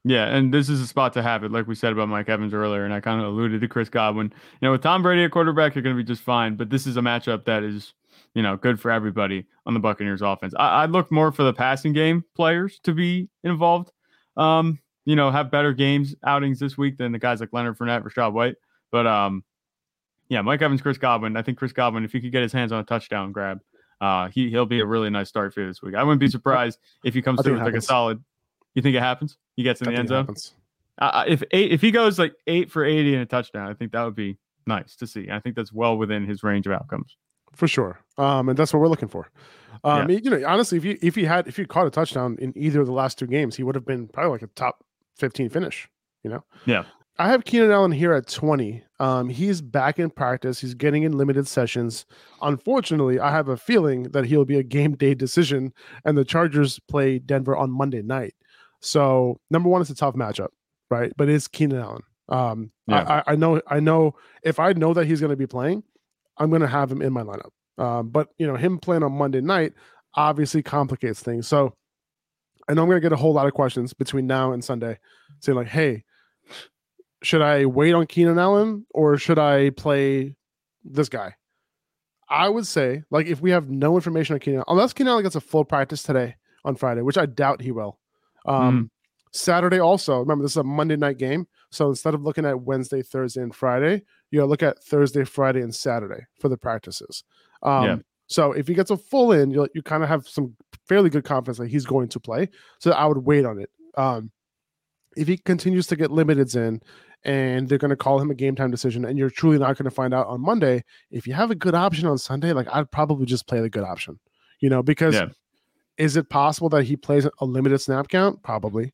Yeah, and this is a spot to have it, like we said about Mike Evans earlier, and I kind of alluded to Chris Godwin. You know, with Tom Brady at quarterback, you're going to be just fine. But this is a matchup that is, you know, good for everybody on the Buccaneers offense. I, I look more for the passing game players to be involved. Um, you know, have better games outings this week than the guys like Leonard Fournette, Rachaad White. But um, yeah, Mike Evans, Chris Godwin. I think Chris Godwin, if he could get his hands on a touchdown grab, uh, he he'll be a really nice start for you this week. I wouldn't be surprised if he comes through with like a solid you think it happens? He gets in I the end zone. Uh, if eight, if he goes like eight for eighty and a touchdown, I think that would be nice to see. I think that's well within his range of outcomes. For sure, um, and that's what we're looking for. Um, yeah. you know, honestly, if you if he had if he caught a touchdown in either of the last two games, he would have been probably like a top fifteen finish. You know. Yeah. I have Keenan Allen here at 20. Um, he's back in practice. He's getting in limited sessions. Unfortunately, I have a feeling that he'll be a game day decision, and the Chargers play Denver on Monday night. So number one, it's a tough matchup, right? But it's Keenan Allen. Um, yeah. I, I know, I know if I know that he's going to be playing, I'm going to have him in my lineup. Um, but you know, him playing on Monday night obviously complicates things. So I know I'm going to get a whole lot of questions between now and Sunday, saying like, "Hey, should I wait on Keenan Allen or should I play this guy?" I would say, like, if we have no information on Keenan, unless Keenan Allen gets a full practice today on Friday, which I doubt he will. Um, mm. Saturday also, remember this is a Monday night game. So instead of looking at Wednesday, Thursday, and Friday, you look at Thursday, Friday, and Saturday for the practices. Um, yeah. So if he gets a full in, you you kind of have some fairly good confidence that he's going to play. So I would wait on it. Um, if he continues to get limiteds in, and they're going to call him a game time decision, and you're truly not going to find out on Monday, if you have a good option on Sunday, like I'd probably just play the good option, you know, because yeah. Is it possible that he plays a limited snap count? Probably.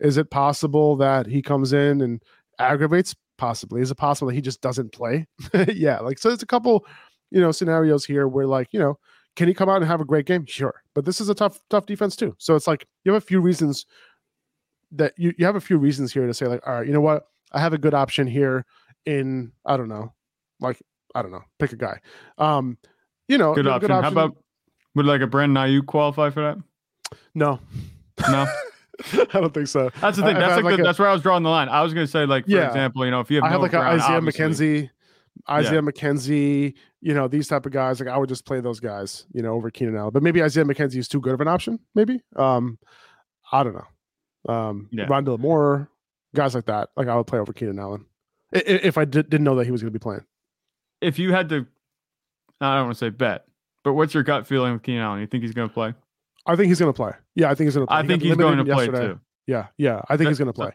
Is it possible that he comes in and aggravates? Possibly. Is it possible that he just doesn't play? yeah. Like, so there's a couple, you know, scenarios here where, like, you know, can he come out and have a great game? Sure. But this is a tough, tough defense too. So it's like you have a few reasons that you, you have a few reasons here to say, like, all right, you know what? I have a good option here in, I don't know, like, I don't know, pick a guy. Um, you know, good, option. good option. How about would like a Brandon Aiyuk qualify for that? No. No. I don't think so. That's the thing. That's like, like the, a, that's where I was drawing the line. I was going to say, like, for yeah, example, you know, if you have, I have like Brown, Isaiah McKenzie, Isaiah yeah. McKenzie, you know, these type of guys. Like, I would just play those guys, you know, over Keenan Allen. But maybe Isaiah McKenzie is too good of an option. Maybe. Um, I don't know. Um, yeah. Rondale Moore, guys like that. Like, I would play over Keenan Allen if I did, didn't know that he was going to be playing. if you had to, I don't want to say bet, but what's your gut feeling with Keenan Allen? You think he's going to play? I think he's going to play. Yeah, I think he's going to play. I He think he's going to play yesterday. too. Yeah, yeah, I think That- he's going to play.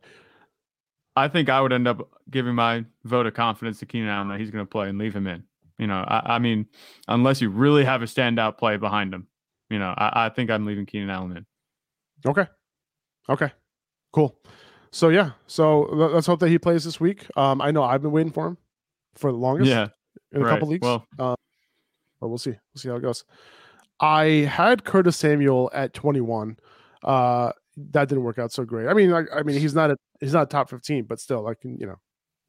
I think I would end up giving my vote of confidence to Keenan Allen that he's going to play and leave him in. You know, I, I mean, unless you really have a standout play behind him, you know, I, I think I'm leaving Keenan Allen in. Okay. Okay. Cool. So yeah. So let- let's hope that he plays this week. Um, I know I've been waiting for him for the longest. Yeah, In a right. couple weeks. Well, but we'll see. We'll see how it goes. I had Curtis Samuel at 21. Uh, that didn't work out so great. I mean, I, I mean, he's not a he's not top 15, but still, like you know,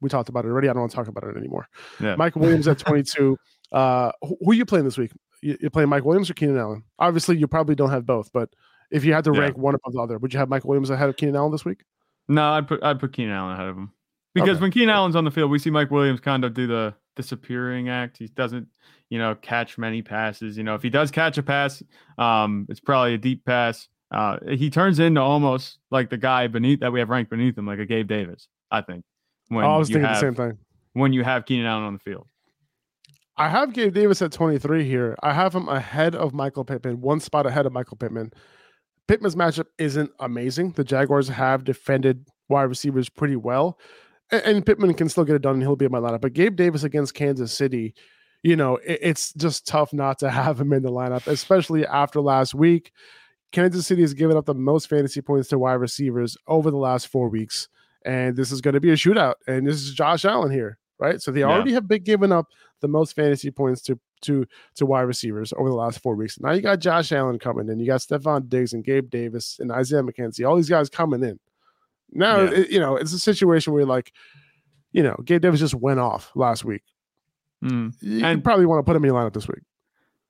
we talked about it already. I don't want to talk about it anymore. Yeah. Mike Williams at 22. Uh, who, who are you playing this week? You, you're playing Mike Williams or Keenan Allen? Obviously, you probably don't have both, but if you had to Yeah. rank one above the other, would you have Mike Williams ahead of Keenan Allen this week? no, I'd put I'd put Keenan Allen ahead of him because Okay. when Keenan Allen's on the field, we see Mike Williams kind of do the disappearing act. He doesn't, you know, catch many passes. You know, if he does catch a pass, um, it's probably a deep pass. Uh, he turns into almost like the guy beneath that we have ranked beneath him, like a Gabe Davis. I think. When Oh, I was you thinking have, the same thing. when you have Keenan Allen on the field. I have Gabe Davis at 23 here. I have him ahead of Michael Pittman, one spot ahead of Michael Pittman. Pittman's matchup isn't amazing. The Jaguars have defended wide receivers pretty well, a- and, Pittman can still get it done, and he'll be in my lineup. But Gabe Davis against Kansas City, you know, it- it's just tough not to have him in the lineup, especially after last week. Kansas City has given up the most fantasy points to wide receivers over the last four weeks, and this is going to be a shootout. And this is Josh Allen here, right? So they Yeah. already have been given up the most fantasy points to to to wide receivers over the last four weeks. Now you got Josh Allen coming in, you got Stefon Diggs and Gabe Davis and Isaiah McKenzie, all these guys coming in. Now Yeah. it- you know it's a situation where like, you know, Gabe Davis just went off last week. Mm. You And- probably want to put him in your lineup this week.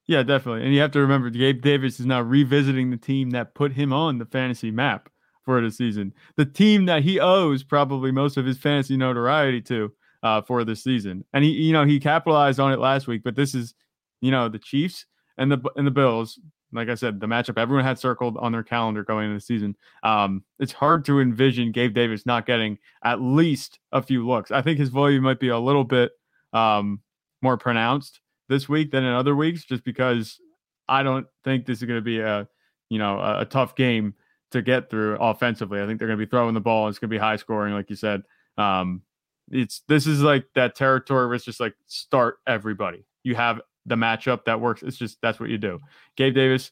Yeah, definitely. And you have to remember Gabe Davis is now revisiting the team that put him on the fantasy map for the season. The team that he owes probably most of his fantasy notoriety to uh, for this season. And he, you know, he capitalized on it last week, but this is, you know, the Chiefs and the and the Bills. Like I said, the matchup everyone had circled on their calendar going into the season. Um, it's hard to envision Gabe Davis not getting at least a few looks. I think his volume might be a little bit um, more pronounced this week than in other weeks, just because I don't think this is going to be a you know a, a tough game to get through offensively. I think they're going to be throwing the ball. And it's going to be high scoring, like you said. Um, it's this is like that territory where it's just like start everybody. You have the matchup that works. It's just that's what you do. Gabe Davis,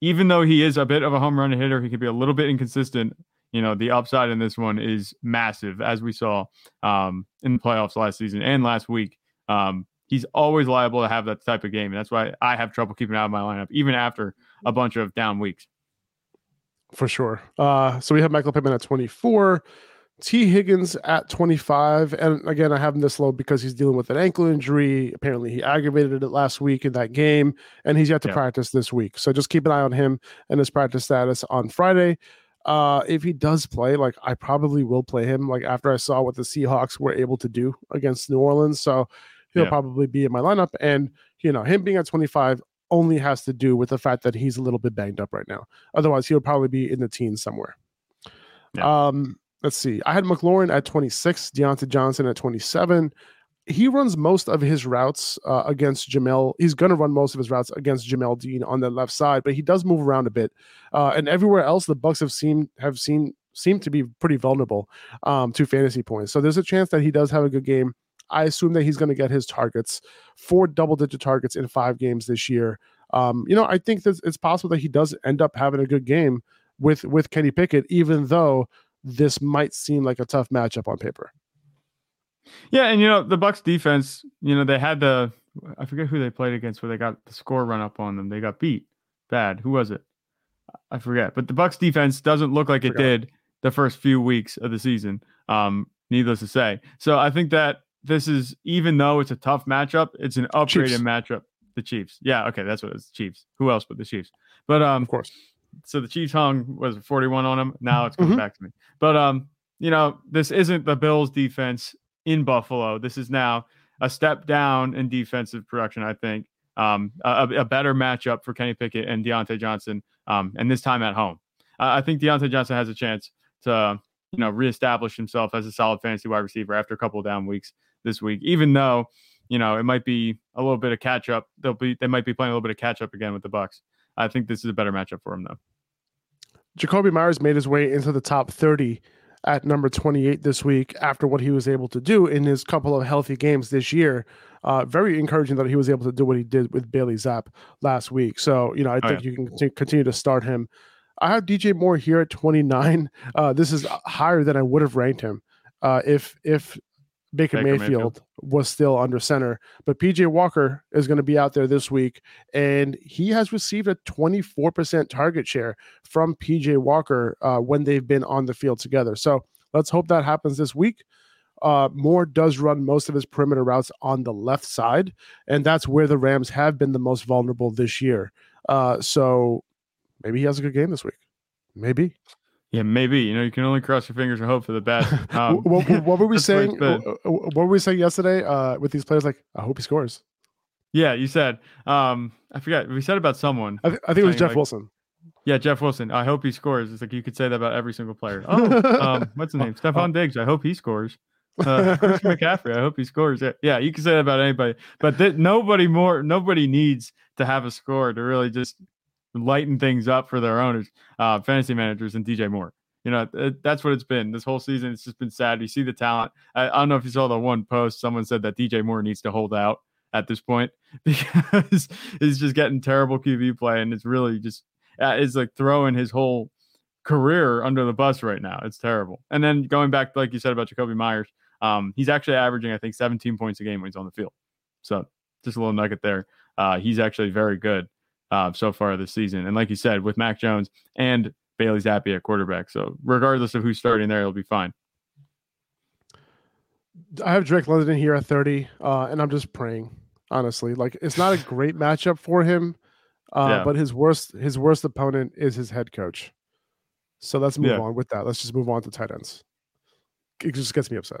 even though he is a bit of a home run hitter, he can be a little bit inconsistent. You know, the upside in this one is massive, as we saw um, in the playoffs last season and last week. Um, he's always liable to have that type of game. And that's why I have trouble keeping out of my lineup, even after a bunch of down weeks. for sure. Uh, so we have Michael Pittman at 24, T. Higgins at 25. And again, I have him this low because he's dealing with an ankle injury. Apparently, he aggravated it last week in that game, and he's yet to Yeah. practice this week. So just keep an eye on him and his practice status on Friday. Uh, if he does play, like I probably will play him, like after I saw what the Seahawks were able to do against New Orleans. So he'll Yeah. probably be in my lineup. And, you know, him being at 25 only has to do with the fact that he's a little bit banged up right now. Otherwise, he'll probably be in the teens somewhere. Um, let's see. I had McLaurin at 26, Diontae Johnson at 27. He runs most of his routes uh, against Jamel. He's going to run most of his routes against Jamel Dean on the left side, but he does move around a bit. Uh, and everywhere else, the Bucks have seen have seen seem to be pretty vulnerable um, to fantasy points. So there's a chance that he does have a good game. I assume that he's going to get his targets, four double digit targets in five games this year. Um, you know, I think that it's possible that he does end up having a good game with with Kenny Pickett, even though this might seem like a tough matchup on paper. Yeah, and you know the Bucks defense. You know they had the I forget who they played against where they got the score run up on them. They got beat bad. Who was it? I forget. But the Bucks defense doesn't look like it did the first few weeks of the season. Um, needless to say. So I think that this is even though it's a tough matchup, it's an upgraded Chiefs. matchup. The Chiefs. Yeah, okay, that's what it's Chiefs. Who else but the Chiefs? But um Of course. so the Chiefs hung was 41 on them. Now it's coming Mhm. back to me. But um, you know, this isn't the Bills defense in Buffalo. This is now a step down in defensive production, I think. Um, a, a better matchup for Kenny Pickett and Diontae Johnson. Um, and this time at home. I I think Diontae Johnson has a chance to, you know, reestablish himself as a solid fantasy wide receiver after a couple of down weeks this week, even though you know, it might be a little bit of catch up. They'll be they might be playing a little bit of catch up again with the Bucks. I think this is a better matchup for him though. Jakobi Meyers made his way into the top 30 at number 28 this week after what he was able to do in his couple of healthy games this year. Uh, very encouraging that he was able to do what he did with Bailey Zappe last week. So, you know, I Oh, think you can t- continue to start him. I have DJ Moore here at 29. Uh, this is higher than I would have ranked him uh, if if Baker, Baker Mayfield, Mayfield. was still under center. But PJ Walker is going to be out there this week, and he has received a 24% target share from PJ Walker uh, when they've been on the field together. So let's hope that happens this week. Uh, Moore does run most of his perimeter routes on the left side, and that's where the Rams have been the most vulnerable this year. Uh, so maybe he has a good game this week. Maybe. Yeah, maybe. You know, you can only cross your fingers and hope for the best. Um, what, what- what were we that's the way saying? uh, What were we saying yesterday uh, with these players? Like, I hope he scores. Yeah, you said. Um, I forgot. We said about someone. I, th- I think it was Jeff like, Wilson. Yeah, Jeff Wilson. I hope he scores. It's like you could say that about every single player. Oh, um, what's his name? Stefon Diggs. I hope he scores. Uh, Christian McCaffrey. I hope he scores. Yeah, yeah. You can say that about anybody, but th- nobody more. Nobody needs to have a score to really just lighten things up for their owners, uh, fantasy managers, and DJ Moore. You know, th- that's what it's been this whole season. It's just been sad. You see the talent. I, I don't know if you saw the one post. Someone said that DJ Moore needs to hold out at this point because he's just getting terrible QB play, and it's really just uh, is like throwing his whole career under the bus right now. It's terrible. And then going back, like you said about Jakobi Meyers, um, he's actually averaging, I think, 17 points a game when he's on the field. So just a little nugget there. Uh, he's actually very good uh, so far this season. And like you said, with Mac Jones and Bailey Zappe at quarterback. So regardless of who's starting there, it'll be fine. I have Drake London here at 30, uh, and I'm just praying, honestly. Like, it's not a great matchup for him, uh, Yeah. but his worst his worst opponent is his head coach. So let's move Yeah. on with that. Let's just move on to tight ends. It just gets me upset.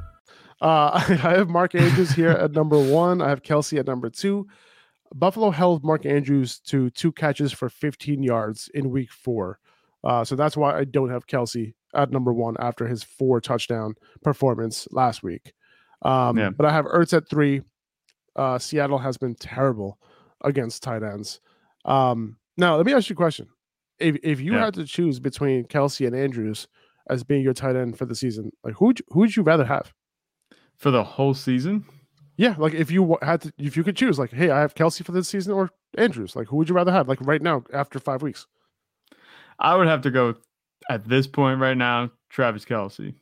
Uh, I have Mark Andrews here at number one. I have Kelce at number two. Buffalo held Mark Andrews to two catches for 15 yards in week four. Uh, so that's why I don't have Kelce at number one after his four touchdown performance last week. Um, Yeah. But I have Ertz at three. Uh, Seattle has been terrible against tight ends. Um, now, let me ask you a question. If, if you Yeah. had to choose between Kelce and Andrews as being your tight end for the season, like who who would you rather have? For the whole season? Yeah, like if you had to, if you could choose, like, hey, I have Kelce for this season or Andrews. Like, who would you rather have? Like right now, after five weeks. I would have to go at this point right now, Travis Kelce.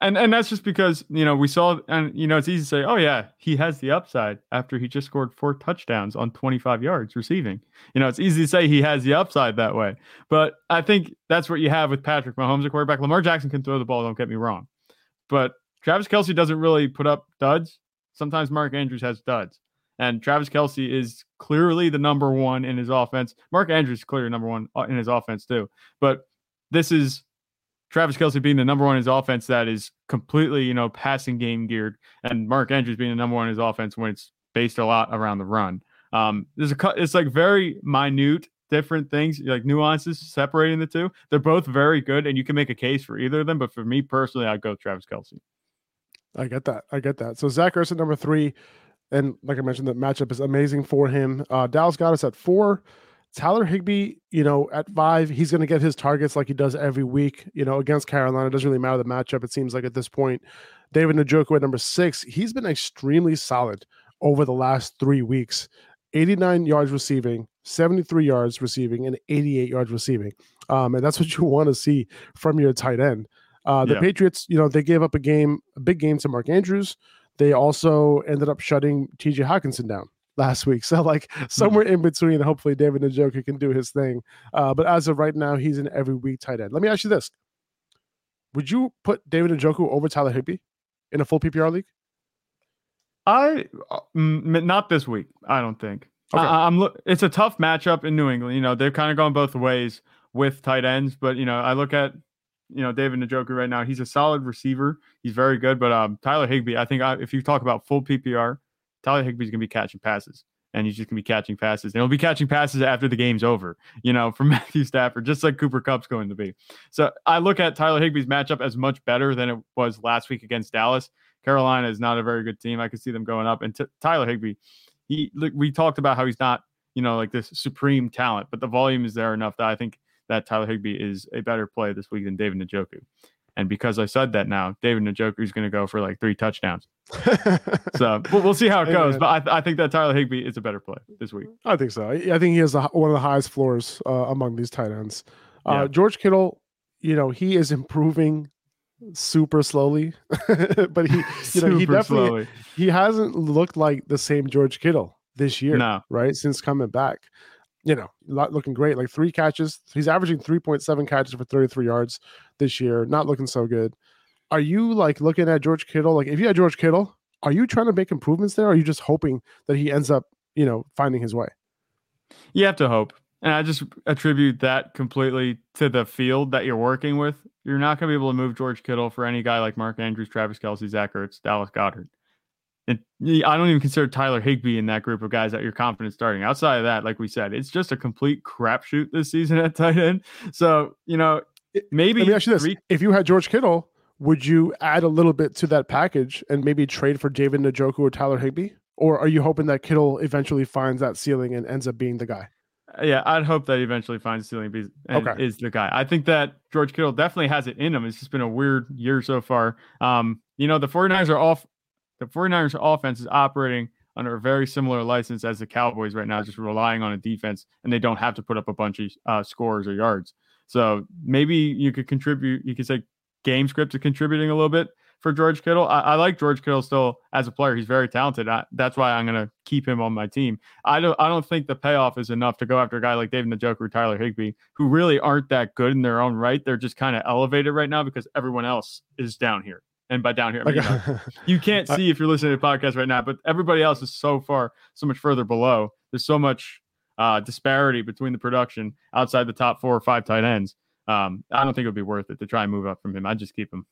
And and that's just because, you know, we saw and you know, it's easy to say, oh yeah, he has the upside after he just scored four touchdowns on 25 yards receiving. You know, it's easy to say he has the upside that way. But I think that's what you have with Patrick Mahomes, a quarterback. Lamar Jackson can throw the ball, don't get me wrong. But Travis Kelce doesn't really put up duds. Sometimes Mark Andrews has duds. And Travis Kelce is clearly the number one in his offense. Mark Andrews is clearly number one uh, in his offense too. But this is Travis Kelce being the number one in his offense that is completely, you know, passing game geared, and Mark Andrews being the number one in his offense when it's based a lot around the run. Um, there's a. It's like very minute, different things, like nuances separating the two. They're both very good, and you can make a case for either of them. But for me personally, I'd go Travis Kelce. I get that. I get that. So Zach Ertz at number three, and like I mentioned, the matchup is amazing for him. Uh, Dallas Goedert at four. Tyler Higbee, you know, at five, he's going to get his targets like he does every week. You know, against Carolina, it doesn't really matter the matchup. It seems like at this point, David Njoku at number six, he's been extremely solid over the last three weeks. 89 yards receiving, 73 yards receiving, and 88 yards receiving. Um, and that's what you want to see from your tight end. Uh, the Yeah. Patriots, you know, they gave up a game, a big game to Mark Andrews. They also ended up shutting TJ Hockenson down last week. So, like, somewhere in between, hopefully David Njoku can do his thing. Uh, but as of right now, he's an every week tight end. Let me ask you this Would you put David Njoku over Tyler Higbee in a full PPR league? I uh, not this week. I don't think. Okay. I, am look. It's a tough matchup in New England. You know they've kind of gone both ways with tight ends, but you know I look at you know David Njoku right now. He's a solid receiver. He's very good, but um Tyler Higbee. I think I, if you talk about full PPR, Tyler Higbee's gonna be catching passes. And he's just gonna be catching passes. And he'll be catching passes after the game's over, you know, from Matthew Stafford, just like Cooper Kupp's going to be. So I look at Tyler Higbee's matchup as much better than it was last week against Dallas. Carolina is not a very good team. I could see them going up. And t- Tyler Higbee. he we talked about how he's not, you know, like this supreme talent, but the volume is there enough that I think that Tyler Higbee is a better play this week than David Njoku. And because I said that now, David Njoku is going to go for like three touchdowns. so we'll, we'll see how it goes. But I, I, think that Tyler Higbee is a better play this week. I think so. I think he has a, one of the highest floors uh, among these tight ends. Uh, Yeah. George Kittle, you know, he is improving super slowly, but he, you know, he definitely slowly. he hasn't looked like the same George Kittle this year, No. right? Since coming back, you know, looking great. Like three catches, he's averaging three point seven catches for thirty three yards this year. Not looking so good. Are you like looking at George Kittle? Like, if you had George Kittle, are you trying to make improvements there? Or are you just hoping that he ends up, you know, finding his way? You have to hope. And I just attribute that completely to the field that you're working with. You're not going to be able to move George Kittle for any guy like Mark Andrews, Travis Kelce, Zach Ertz, Dallas Goedert. And I don't even consider Tyler Higbee in that group of guys that you're confident starting. Outside of that, like we said, it's just a complete crapshoot this season at tight end. So, you know, maybe Let me ask you this: three- If you had George Kittle, would you add a little bit to that package and maybe trade for David Njoku or Tyler Higbee? Or are you hoping that Kittle eventually finds that ceiling and ends up being the guy? Yeah, I'd hope that he eventually finds ceiling and Okay. is the guy. I think that George Kittle definitely has it in him. It's just been a weird year so far. Um, you know, the 49ers are off the 49ers offense is operating under a very similar license as the Cowboys right now, just relying on a defense and they don't have to put up a bunch of uh, scores or yards. So maybe you could contribute, you could say game script is contributing a little bit for George Kittle. I, I like George Kittle still as a player. He's very talented. I, that's why I'm going to keep him on my team. I don't I don't think the payoff is enough to go after a guy like David Njoku or Tyler Higbee, who really aren't that good in their own right. They're just kind of elevated right now because everyone else is down here. And by down here, I mean, you, know, you can't see if you're listening to the podcast right now, but everybody else is so far, so much further below. There's so much uh, disparity between the production outside the top four or five tight ends. Um, I don't think it would be worth it to try and move up from him. I'd just keep him.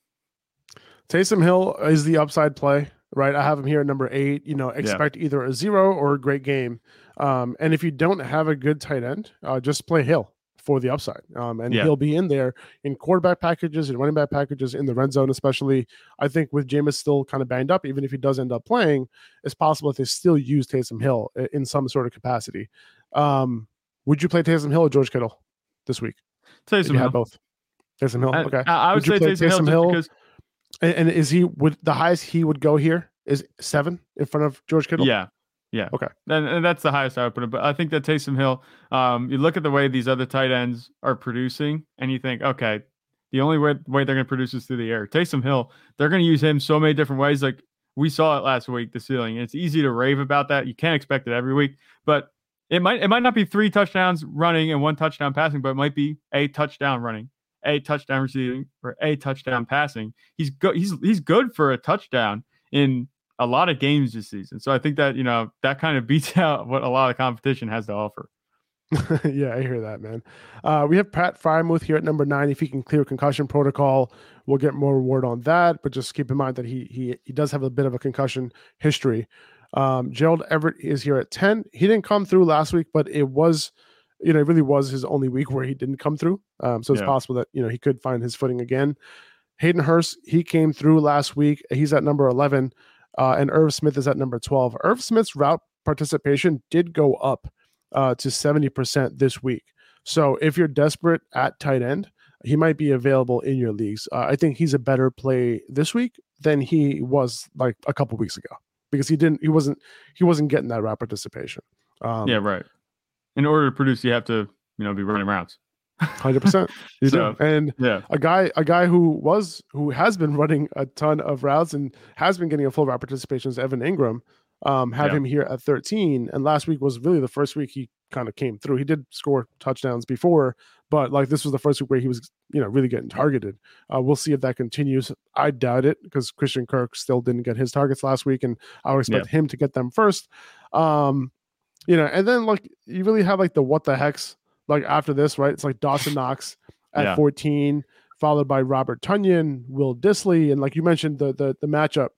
Taysom Hill is the upside play, right? I have him here at number eight. You know, expect either a zero or a great game. Um, and if you don't have a good tight end, uh, just play Hill for the upside. Um, and Yeah. he'll be in there in quarterback packages and running back packages in the red zone, especially. I think with Jameis still kind of banged up, even if he does end up playing, it's possible that they still use Taysom Hill in some sort of capacity. Um, would you play Taysom Hill or George Kittle this week? Taysom Hill. both. Taysom Hill. Okay. I, I would, you say play Taysom, Hill, because And, and is he would the highest he would go here is seven in front of George Kittle? Yeah. Yeah. Okay. And, and that's the highest I would put it. But I think that Taysom Hill, um, you look at the way these other tight ends are producing, and you think, okay, the only way, way they're going to produce is through the air. Taysom Hill, they're going to use him so many different ways. Like we saw it last week, the ceiling. It's easy to rave about that. You can't expect it every week, but it might it might not be three touchdowns running and one touchdown passing, but it might be a touchdown running, a touchdown receiving, or a touchdown passing. He's good. He's he's good for a touchdown in a lot of games this season. So I think that, you know, that kind of beats out what a lot of competition has to offer. yeah, I hear that, man. Uh, we have Pat Freiermuth here at number nine. If he can clear concussion protocol, we'll get more word on that. But just keep in mind that he he he does have a bit of a concussion history. Um, Gerald Everett is here at ten. He didn't come through last week, but it was, you know, it really was his only week where he didn't come through. Um, so it's Yeah. possible that you know he could find his footing again. Hayden Hurst, he came through last week. He's at number eleven, uh, and Irv Smith is at number twelve. Irv Smith's route participation did go up uh, to 70% this week. So if you're desperate at tight end, he might be available in your leagues. Uh, I think he's a better play this week than he was like a couple weeks ago because he didn't, he wasn't, he wasn't getting that route participation. Um, yeah, right. In order to produce, you have to, you know, be running routes. Hundred percent. You So- do. And Yeah. a guy, a guy who was, who has been running a ton of routes and has been getting a full route participation is Evan Engram. Um, have Yeah. him here at 13. And last week was really the first week he kind of came through. He did score touchdowns before, but like this was the first week where he was, you know, really getting targeted. Uh, we'll see if that continues. I doubt it because Christian Kirk still didn't get his targets last week, and I would expect him to get them first. Um, you know, and then like you really have like the what the heck's like after this, right? It's like Dawson Knox at Yeah. 14, followed by Robert Tonyan, Will Dissly, and like you mentioned, the the the matchup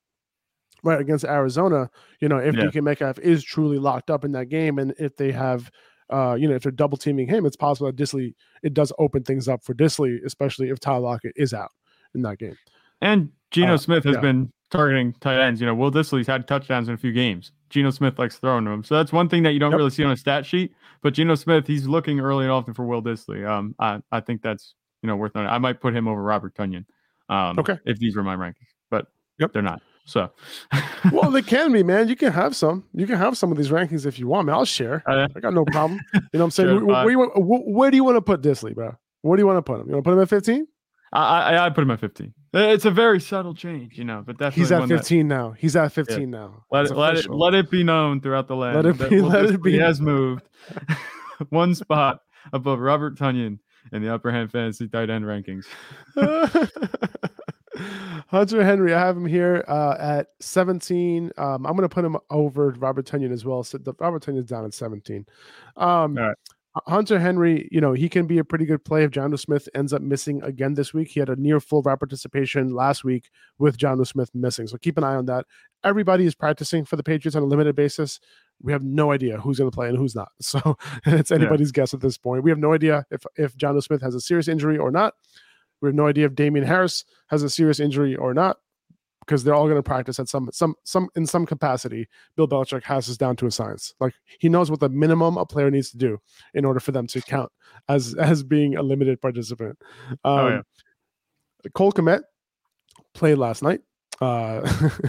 right against Arizona. You know, if Yeah. DK Metcalf is truly locked up in that game, and if they have, uh, you know, if they're double teaming him, it's possible that Dissly it does open things up for Dissly, especially if Ty Lockett is out in that game. And Geno Uh, Smith has yeah. been targeting tight ends. You know, Will Dissly's had touchdowns in a few games. Geno Smith likes throwing to him. So that's one thing that you don't Yep. really see on a stat sheet. But Geno Smith, he's looking early and often for Will Dissly. Um, I, I think that's, you know, worth noting. I might put him over Robert Tonyan. Um, Okay. If these were my rankings, but Yep. they're not. So, well, they can be, man. You can have some. You can have some of these rankings if you want. Man, I'll share. Uh, I got no problem. You know what I'm saying? Share Where, where, where you want- where- where do you want to put Dissly, bro? Where do you want to put him? You want to put him at 15? I, I, I put him at 15. It's a very subtle change, you know, but definitely He's at one that- 15 now. He's at 15 now. Let It's it, let it let it be known throughout the land. Let it be- let it be has moved one spot above Robert Tonyan in the upper hand fantasy tight end rankings. Hunter Henry, I have him here uh, at 17. Um, I'm going to put him over Robert Tonyan as well. So the, Robert Tonyan's down at 17. Um, All right. Hunter Henry, you know, he can be a pretty good play if John Smith ends up missing again this week. He had a near full rep participation last week with John Smith missing. So keep an eye on that. Everybody is practicing for the Patriots on a limited basis. We have no idea who's going to play and who's not. So it's anybody's guess at this point. We have no idea if, if John Smith has a serious injury or not. We have no idea if Damien Harris has a serious injury or not because they're all going to practice at some some some in some capacity. Bill Belichick has this down to a science. Like he knows what the minimum a player needs to do in order for them to count as as being a limited participant. Um, Oh, yeah. Cole Kmet played last night. Uh,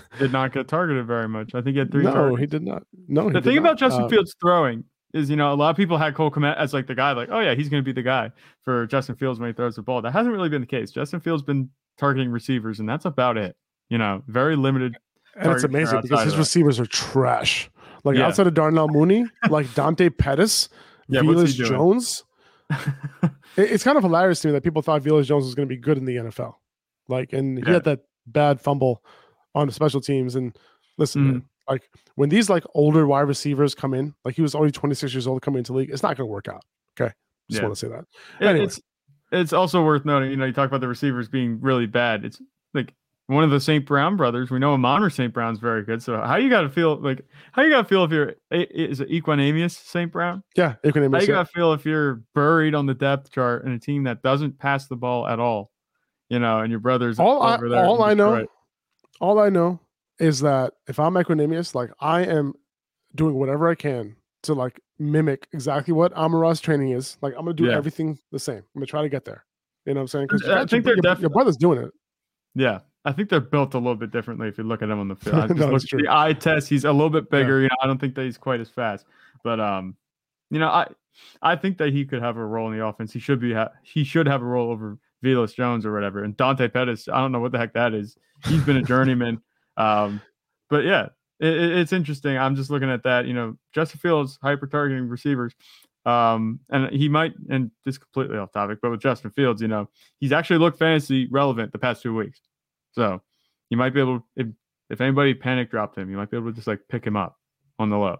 Did not get targeted very much. I think he had three no, targets. he did not. No, he the thing not. about Justin Uh, Fields throwing is, you know, a lot of people had Cole Kmet as like the guy, like, oh yeah, he's going to be the guy for Justin Fields when he throws the ball. That hasn't really been the case. Justin Fields been targeting receivers, and that's about it. You know, very limited. and it's amazing because his receivers are trash. Like Yeah. outside of Darnell Mooney, like Dante Pettis, Yeah, he doing? Jones. It- it's kind of hilarious to me that people thought Velus Jones was going to be good in the NFL. Like, and he Yeah. had that bad fumble on the special teams. And listen, Mm-hmm. man, like when these like older wide receivers come in, like he was only 26 years old coming into the league, it's not going to work out. Okay. Just Yeah. want to say that. Anyway. It's it's also worth noting, you know, you talk about the receivers being really bad. It's like one of the St. Brown brothers. We know Amon St. Brown's very good. So how you got to feel like how you got to feel if you're is it Equanimous St. Brown? Yeah. Name How you got to feel if you're buried on the depth chart in a team that doesn't pass the ball at all, you know, and your brothers all I, there. all I know, all I know is that if I'm Equanimous, like I am doing whatever I can to like mimic exactly what Amaras training is. Like I'm gonna do Yeah. everything the same. I'm gonna try to get there. You know what I'm saying? Because I think they're your, defi- your brother's doing it. Yeah. I think they're built a little bit differently if you look at him on the field. I just No, look it's at the eye test. He's a little bit bigger. You know, I don't think that he's quite as fast. But um, you know, I I think that he could have a role in the offense. He should be ha- he should have a role over Velus Jones or whatever. And Dante Pettis, I don't know what the heck that is. He's been a journeyman. um, but yeah, it, it- it's interesting. I'm just looking at that. You know, Justin Fields hyper targeting receivers. Um, and he might, and this is completely off topic, but with Justin Fields, you know, he's actually looked fantasy relevant the past two weeks. So you might be able, if if anybody panic dropped him, you might be able to just like pick him up on the low.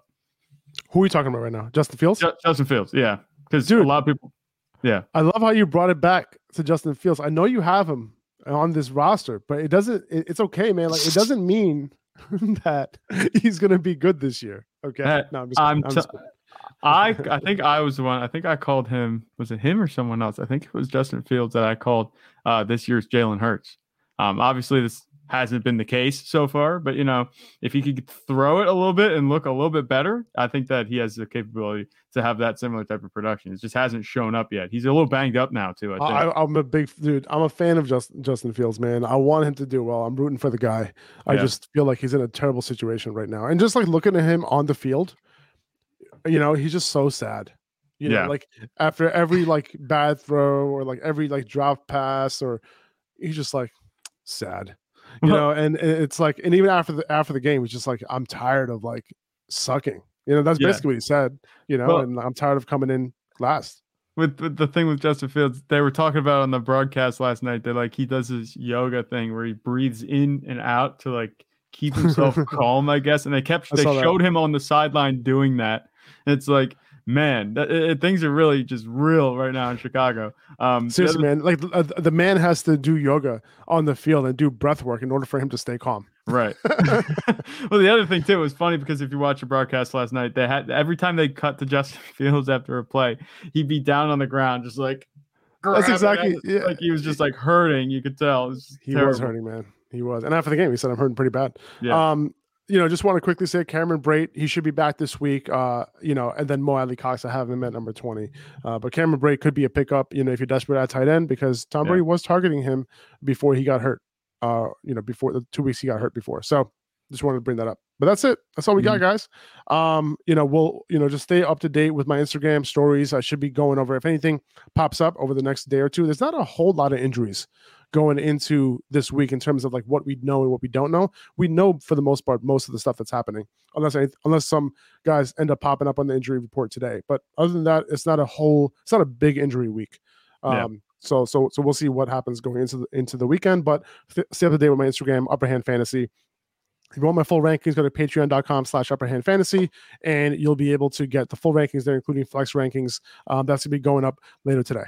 Who are we talking about right now? Justin Fields. Ju- Justin Fields, yeah, because a lot of people, yeah, I love how you brought it back to Justin Fields. I know you have him on this roster, but it doesn't. It, it's okay, man. Like it doesn't mean that he's gonna be good this year. Okay. Uh, no, I'm just. I'm I'm t- just- I I think I was the one. I think I called him. Was it him or someone else? I think it was Justin Fields that I called uh, this year's Jalen Hurts. Um, obviously this hasn't been the case so far, but you know, if he could throw it a little bit and look a little bit better, I think that he has the capability to have that similar type of production. It just hasn't shown up yet. He's a little banged up now too. I think. I, I'm a big dude. I'm a fan of Justin Justin Fields, man. I want him to do well. I'm rooting for the guy. I Yeah. just feel like he's in a terrible situation right now. And just like looking at him on the field, you know, he's just so sad. You know, Yeah. like after every like bad throw or like every like drop pass, or he's just like sad. You know, and it's like, and even after the after the game, he's just like, I'm tired of like sucking. You know, that's Yeah. basically what he said. You know, Well- and I'm tired of coming in last. with, with the thing with Justin Fields, they were talking about on the broadcast last night that like he does his yoga thing where he breathes in and out to like keep himself calm, I guess. And they kept I they saw that. showed him on the sideline doing that. And it's like, man, that, it, things are really just real right now in Chicago. Um, Seriously, other- man. Like uh, the man has to do yoga on the field and do breath work in order for him to stay calm. Right. well, the other thing too was funny because if you watch the broadcast last night, they had every time they cut to Justin Fields after a play, he'd be down on the ground, just like That's exactly- yeah. like he was just like hurting. You could tell. Was He was hurting, man. He was. And after the game, he said, I'm hurting pretty bad. Yeah. Um, you know, just want to quickly say Cameron Brate, he should be back this week. Uh, you know, and then Mo Alie-Cox, I have him at number 20. Uh, but Cameron Brate could be a pickup, you know, if you're desperate at tight end because Tom Yeah. Brady was targeting him before he got hurt. Uh, you know, before the two weeks he got hurt before. So just wanted to bring that up. But that's it. That's all we got, guys. Um, you know, we'll, you know, just stay up to date with my Instagram stories. I should be going over if anything pops up over the next day or two. There's not a whole lot of injuries going into this week in terms of like what we know and what we don't know. We know for the most part most of the stuff that's happening, unless any, unless some guys end up popping up on the injury report today. But other than that, it's not a whole, it's not a big injury week. Um, Yeah. So so so we'll see what happens going into the into the weekend. But th- stay up to date with my Instagram, Upper Hand Fantasy. If you want my full rankings, go to patreon.com slash upper hand fantasy, and you'll be able to get the full rankings there, including flex rankings. Um, that's gonna be going up later today.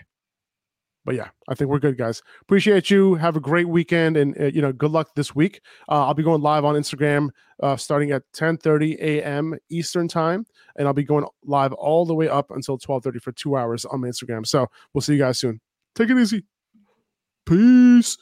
But yeah, I think we're good, guys. Appreciate you. Have a great weekend, and uh, you know, good luck this week. Uh, I'll be going live on Instagram uh, starting at 10:30 a.m. Eastern time, and I'll be going live all the way up until 12:30 for two hours on my Instagram. So we'll see you guys soon. Take it easy. Peace.